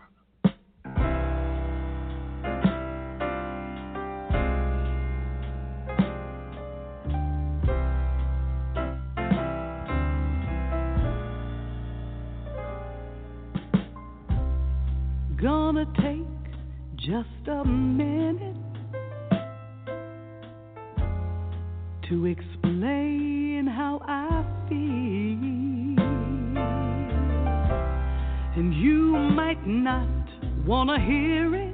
just a minute to explain how I feel. And you might not wanna hear it,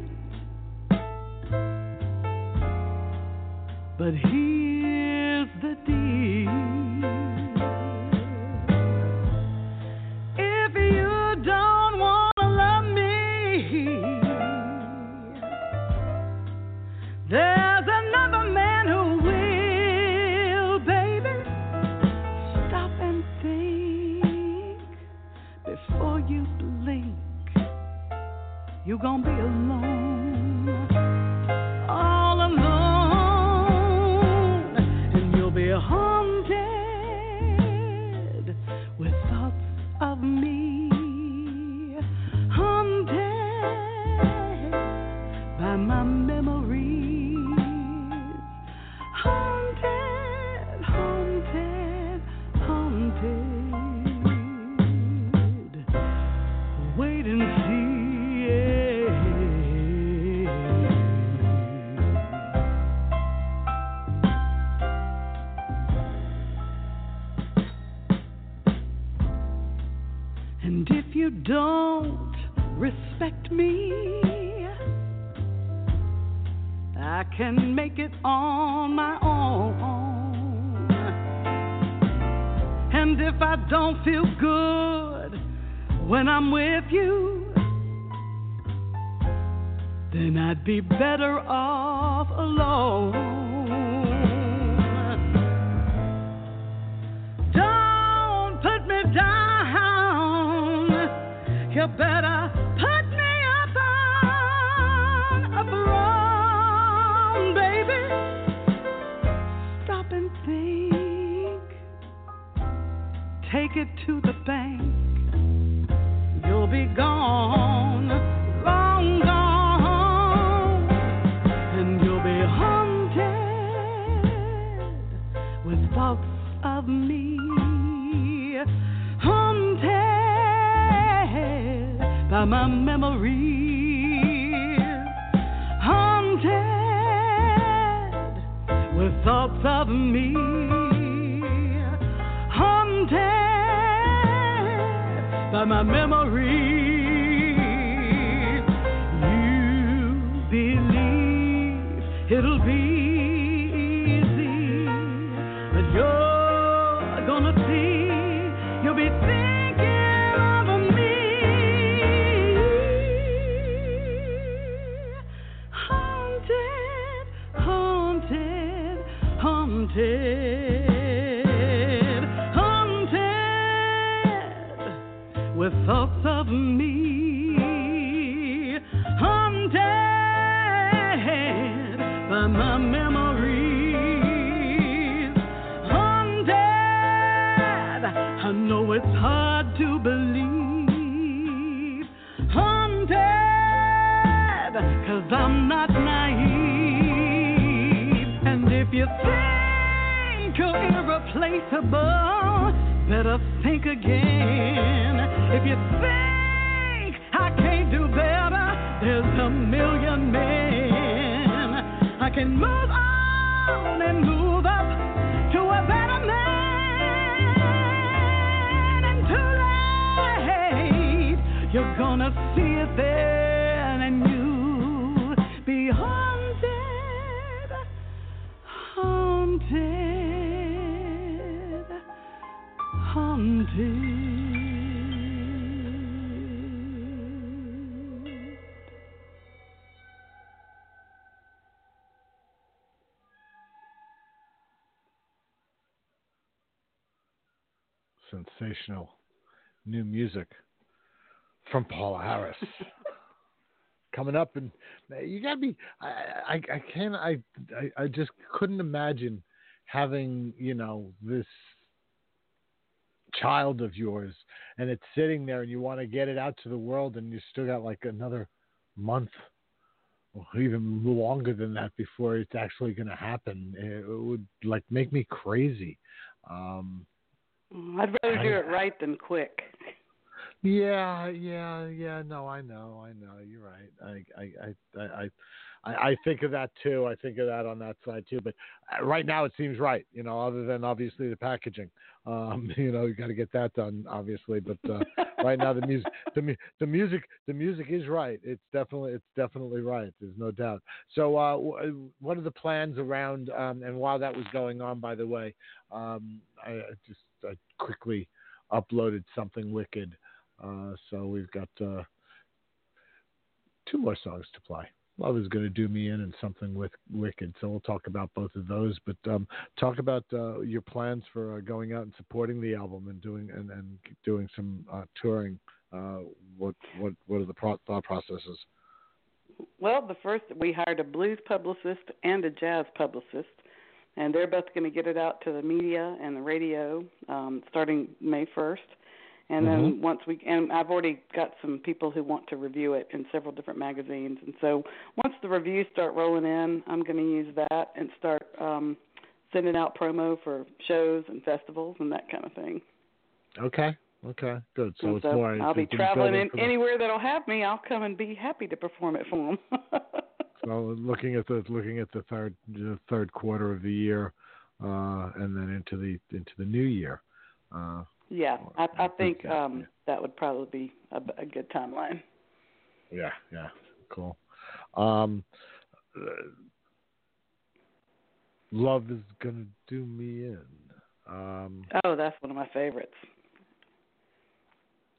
gotta be. I, I, I can't. I, I, I just couldn't imagine having you know this child of yours, and it's sitting there, and you want to get it out to the world, and you still got like another month or even longer than that before it's actually going to happen. It would like make me crazy. Um, I'd rather do it right than quick. Yeah, yeah, yeah. No, I know, I know. You're right. I, I, I, I, I, think of that too. I think of that on that side too. But uh, right now, it seems right. You know, other than obviously the packaging. [LAUGHS] Um, you know, you got to get that done, obviously. But uh, right now, the [LAUGHS] music, the, the music, the music is right. It's definitely, it's definitely right. There's no doubt. So, uh, w- what are the plans around? Um, and while that was going on, by the way, um, I I just I quickly uploaded something wicked. Uh, so we've got uh, two more songs to play. Love is going to do me in and something with Wicked. So we'll talk about both of those. But um, talk about uh, your plans for uh, going out and supporting the album and doing and, and doing some uh, touring. Uh, what what what are the pro- thought processes? Well, the first we hired a blues publicist and a jazz publicist, and they're both going to get it out to the media and the radio um, starting May 1st. And then Mhm. once we and I've already got some people who want to review it in several different magazines. And so once the reviews start rolling in, I'm going to use that and start um sending out promo for shows and festivals and that kind of thing. Okay. Okay. Good. So it's more. I'll be traveling in anywhere that'll have me. I'll come and be happy to perform it for them. So looking at the looking at the third the third quarter of the year, uh, and then into the into the new year. Uh, yeah, I, I think um that would probably be a, a good timeline. yeah. Yeah. Cool. Um, uh, Love is gonna do me in. Um, Oh, that's one of my favorites.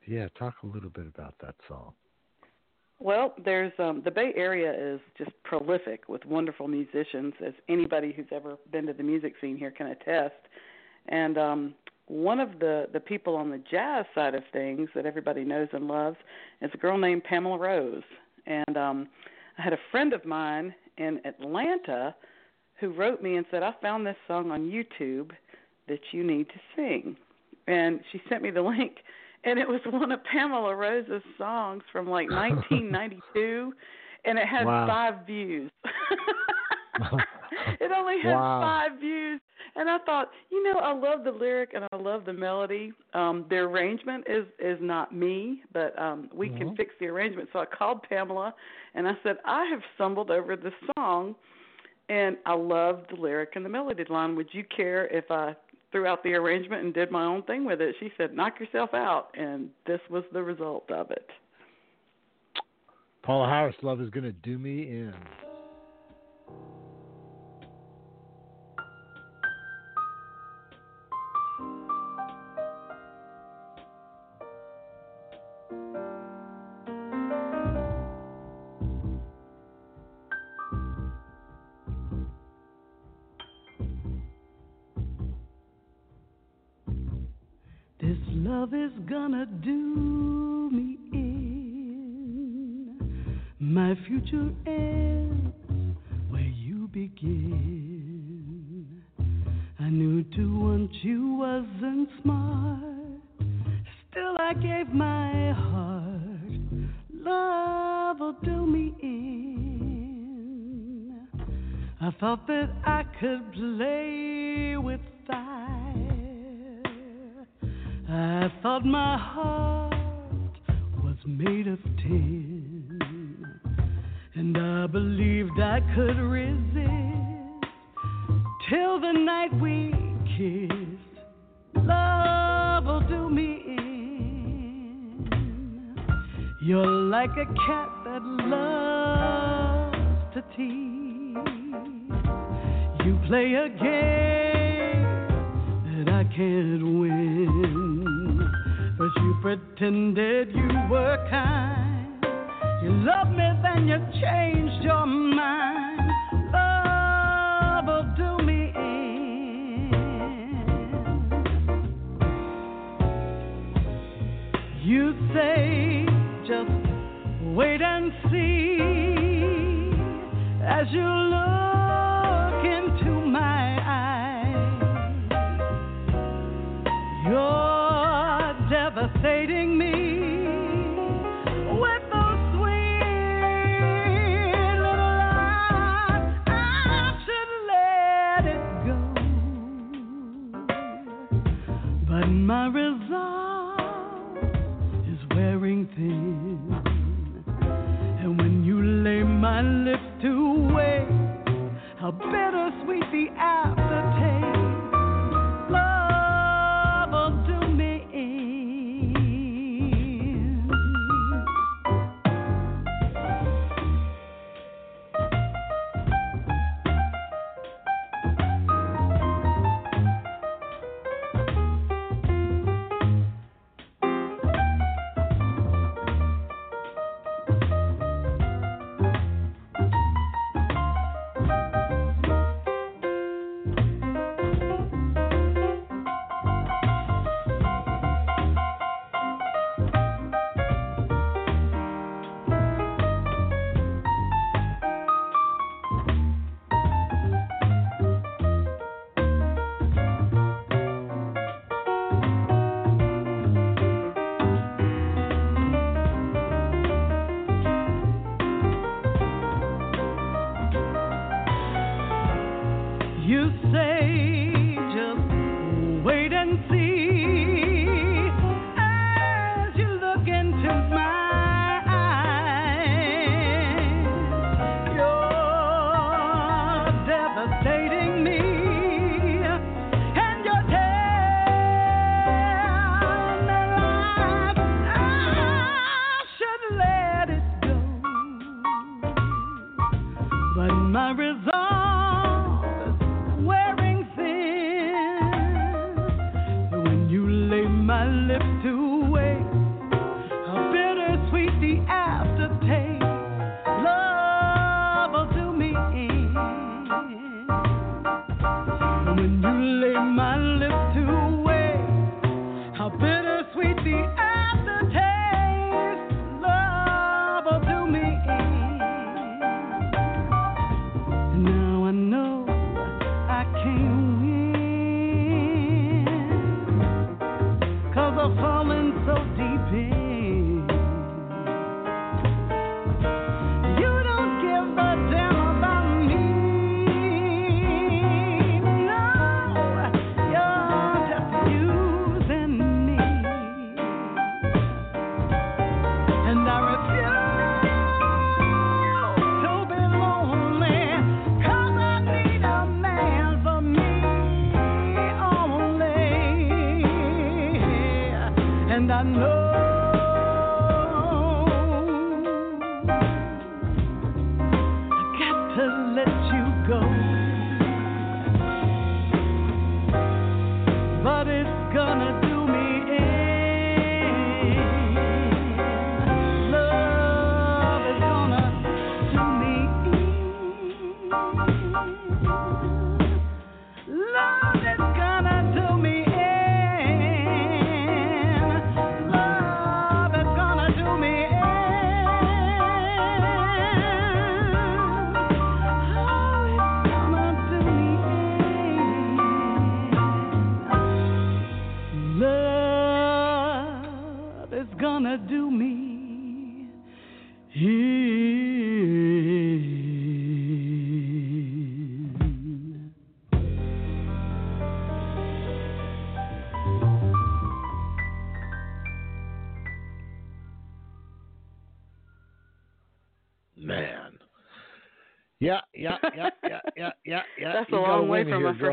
yeah. Talk a little bit about that song. Well, there's um the Bay Area is just prolific with wonderful musicians as anybody who's ever been to the music scene here can attest. And um one of the the people on the jazz side of things that everybody knows and loves is a girl named Pamela Rose. And um I had a friend of mine in Atlanta who wrote me and said, "I found this song on YouTube that you need to sing." And she sent me the [LAUGHS] link and it was one of Pamela Rose's songs from like [LAUGHS] 1992, and it had Wow. five views. [LAUGHS] [LAUGHS] it only had Wow. five views, and I thought, you know, I love the lyric and I love the melody. Um, the arrangement is is not me, but um, we can Mhm. fix the arrangement. So I called Pamela, and I said, I have stumbled over this song. And I love the lyric and the melody line. Would you care if I threw out the arrangement and did my own thing with it? She said, "Knock yourself out," and this was the result of it. Paula Harris, "Love is gonna do me in."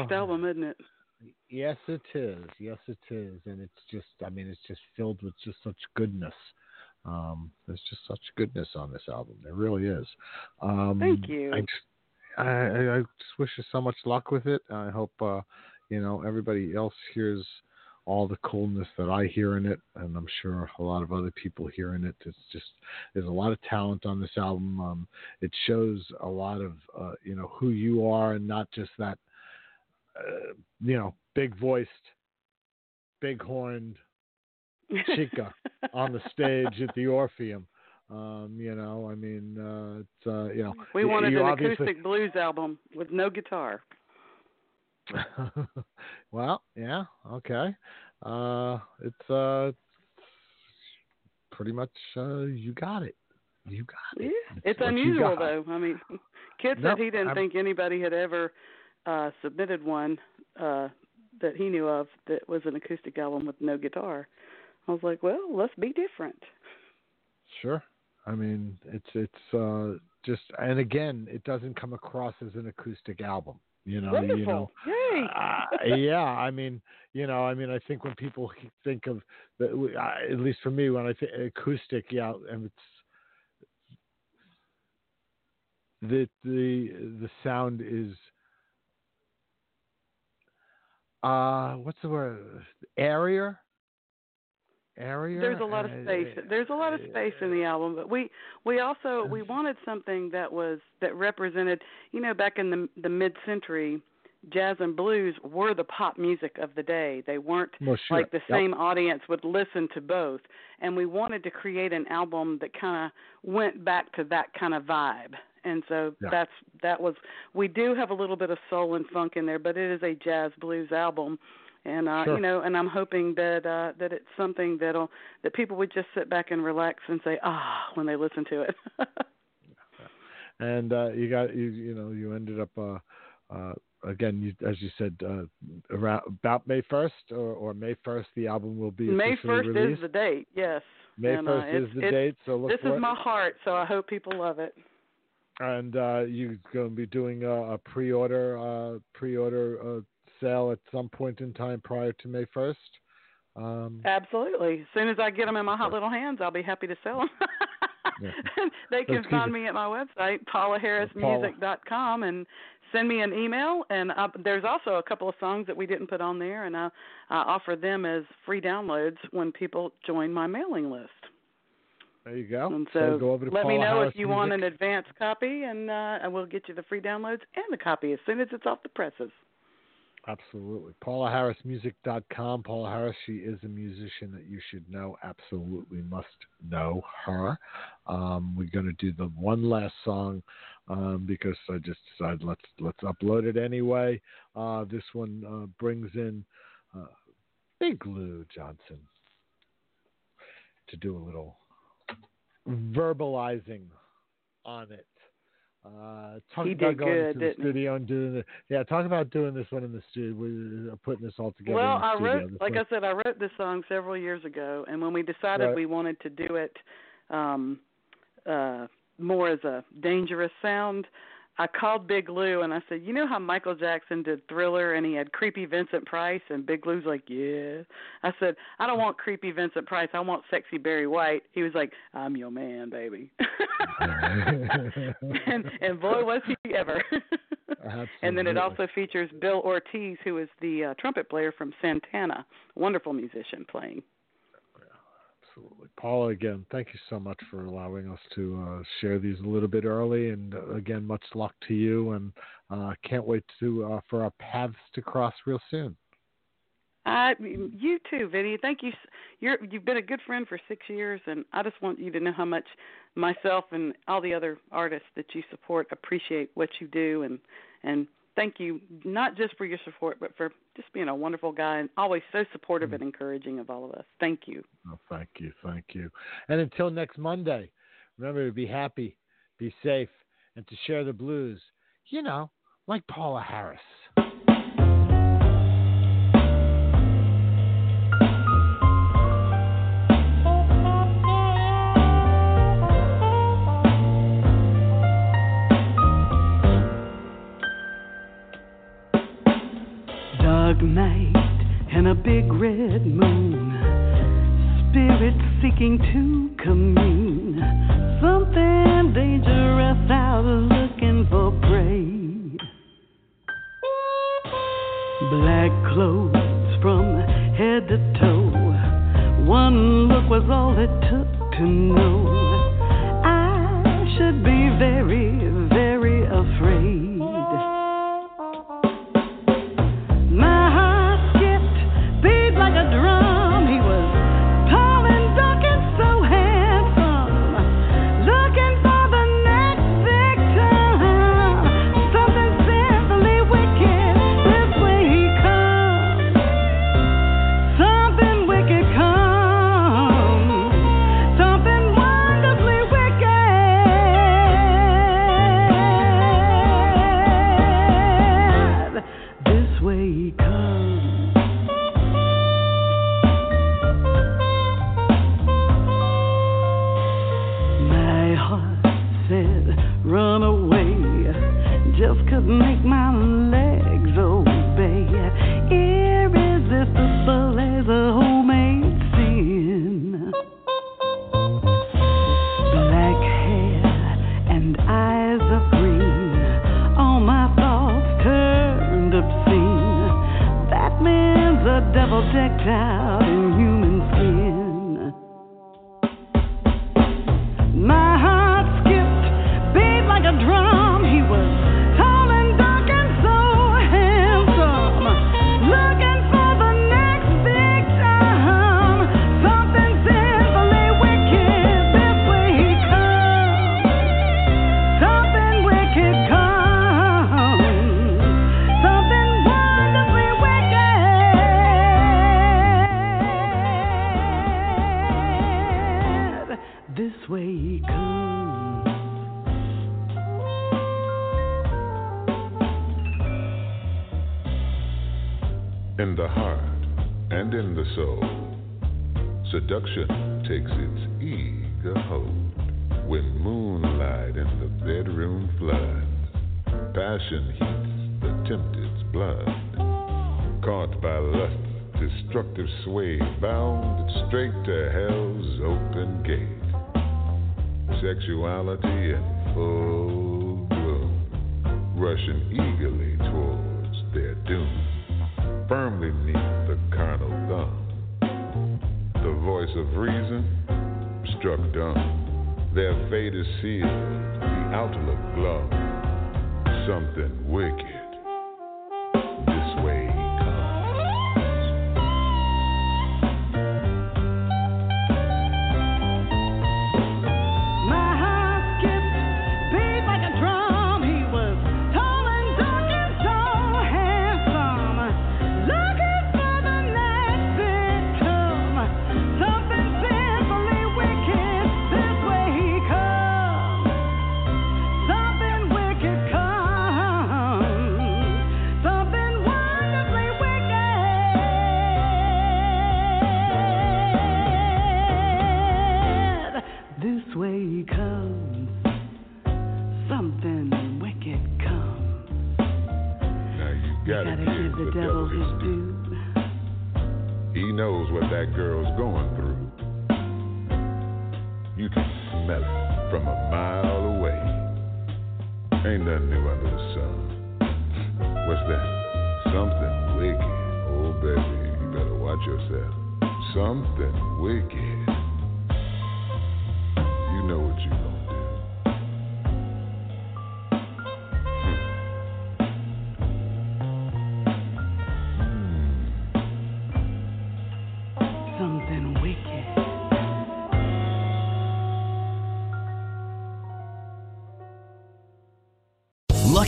First album, isn't it? Yes, it is. Yes, it is, and it's just. I mean, it's just filled with just such goodness. Um, there's just such goodness on this album. There really is. Um, Thank you. I just, I, I just wish you so much luck with it. I hope uh, you know everybody else hears all the coolness that I hear in it, and I'm sure a lot of other people hear in it. It's just there's a lot of talent on this album. Um, it shows a lot of uh, you know who you are, and not just that uh, you know big voiced, big horned chica [LAUGHS] on the stage at the Orpheum. Um, you know, I mean, uh, it's uh, you know, We wanted an obviously- acoustic blues album with no guitar. [LAUGHS] well, yeah, okay. Uh, it's uh, pretty much uh, you got it. You got it. Yeah, it's you unusual though. I mean, [LAUGHS] Kid Nope, said he didn't I'm- think anybody had ever uh submitted one uh that he knew of that was an acoustic album with no guitar. I was like, well, let's be different. Sure. I mean, it's it's uh, just, and again, it doesn't come across as an acoustic album. You know, Wonderful. you know. Uh, yeah, I mean, you know, I mean, I think when people think of, the, uh, at least for me, when I think acoustic, yeah, and it's the the the sound is uh what's the word area area There's a lot of Uh, space. There's a lot of space in the album, but we we also we wanted something that was that represented, you know, back in the the mid-century, jazz and blues were the pop music of the day. They weren't Well, sure. like the Yep. same audience would listen to both. And we wanted to create an album that kind of went back to that kind of vibe. And so Yeah. that's that was we do have a little bit of soul and funk in there, but it is a jazz blues album. And uh Sure. you know, and I'm hoping that uh that it's something that'll that people would just sit back and relax and say, "Ah," when they listen to it. [LAUGHS] and uh, you got you you know you ended up uh, uh, again, you, as you said, uh, around about May first or, or May first, the album will be May first is the date. Yes. May uh, first is it's- the date. So look This is it. my heart, so I hope people love it. And uh, you're going to be doing a, a pre-order uh, pre-order uh, sale at some point in time prior to May first. Um, Absolutely. As soon as I get them in my hot little hands, I'll be happy to sell them. [LAUGHS] they can find me at my website, paulaharrismusic.com, and send me an email. And uh, there's also a couple of songs that we didn't put on there, and I, I offer them as free downloads when people join my mailing list. There you go. And so, go over to let me know Harris if you want an advance copy, and uh, and we'll get you the free downloads and the copy as soon as it's off the presses. Absolutely. PaulaHarrisMusic.com. Paula Harris, she is a musician that you should know. Absolutely must know her. Um, we're going to do the one last song um, because I just decided let's let's upload it anyway. Uh, this one uh, brings in uh, Big Lou Johnson to do a little verbalizing on it. Uh, talk He about going good, to the studio and doing it. Yeah, talk about doing this one in the studio, we- uh, putting this all together. Well, the I studio. wrote, like one- I said, I wrote this song several years ago, and when we decided Right. we wanted to do it um, uh, more as a dangerous sound, I called Big Lou and I said, "You know how Michael Jackson did Thriller and he had creepy Vincent Price?" And Big Lou's like, "Yeah." I said, "I don't want creepy Vincent Price. I want sexy Barry White." He was like, "I'm your man, baby." [LAUGHS] [LAUGHS] and and boy was he ever. [LAUGHS] and then it also features Bill Ortiz, who is the uh, trumpet player from Santana, wonderful musician playing. Absolutely. Paula, again, thank you so much for allowing us to uh, share these a little bit early. And uh, again, much luck to you. And uh, can't wait to uh, for our paths to cross real soon. You too, Vinny. Thank you. You're you've been a good friend for six years, and I just want you to know how much myself and all the other artists that you support appreciate what you do, and and thank you not just for your support, but for just being a wonderful guy and always so supportive mm. and encouraging of all of us. Thank you. Oh, thank you, thank you. And until next Monday, remember to be happy, be safe, and to share the blues. You know, like Paula Harris. Dark night and a big red moon. Spirits seeking to commune. Something dangerous out looking for prey. Black clothes from head to toe. One look was all it took to know. I should be very, very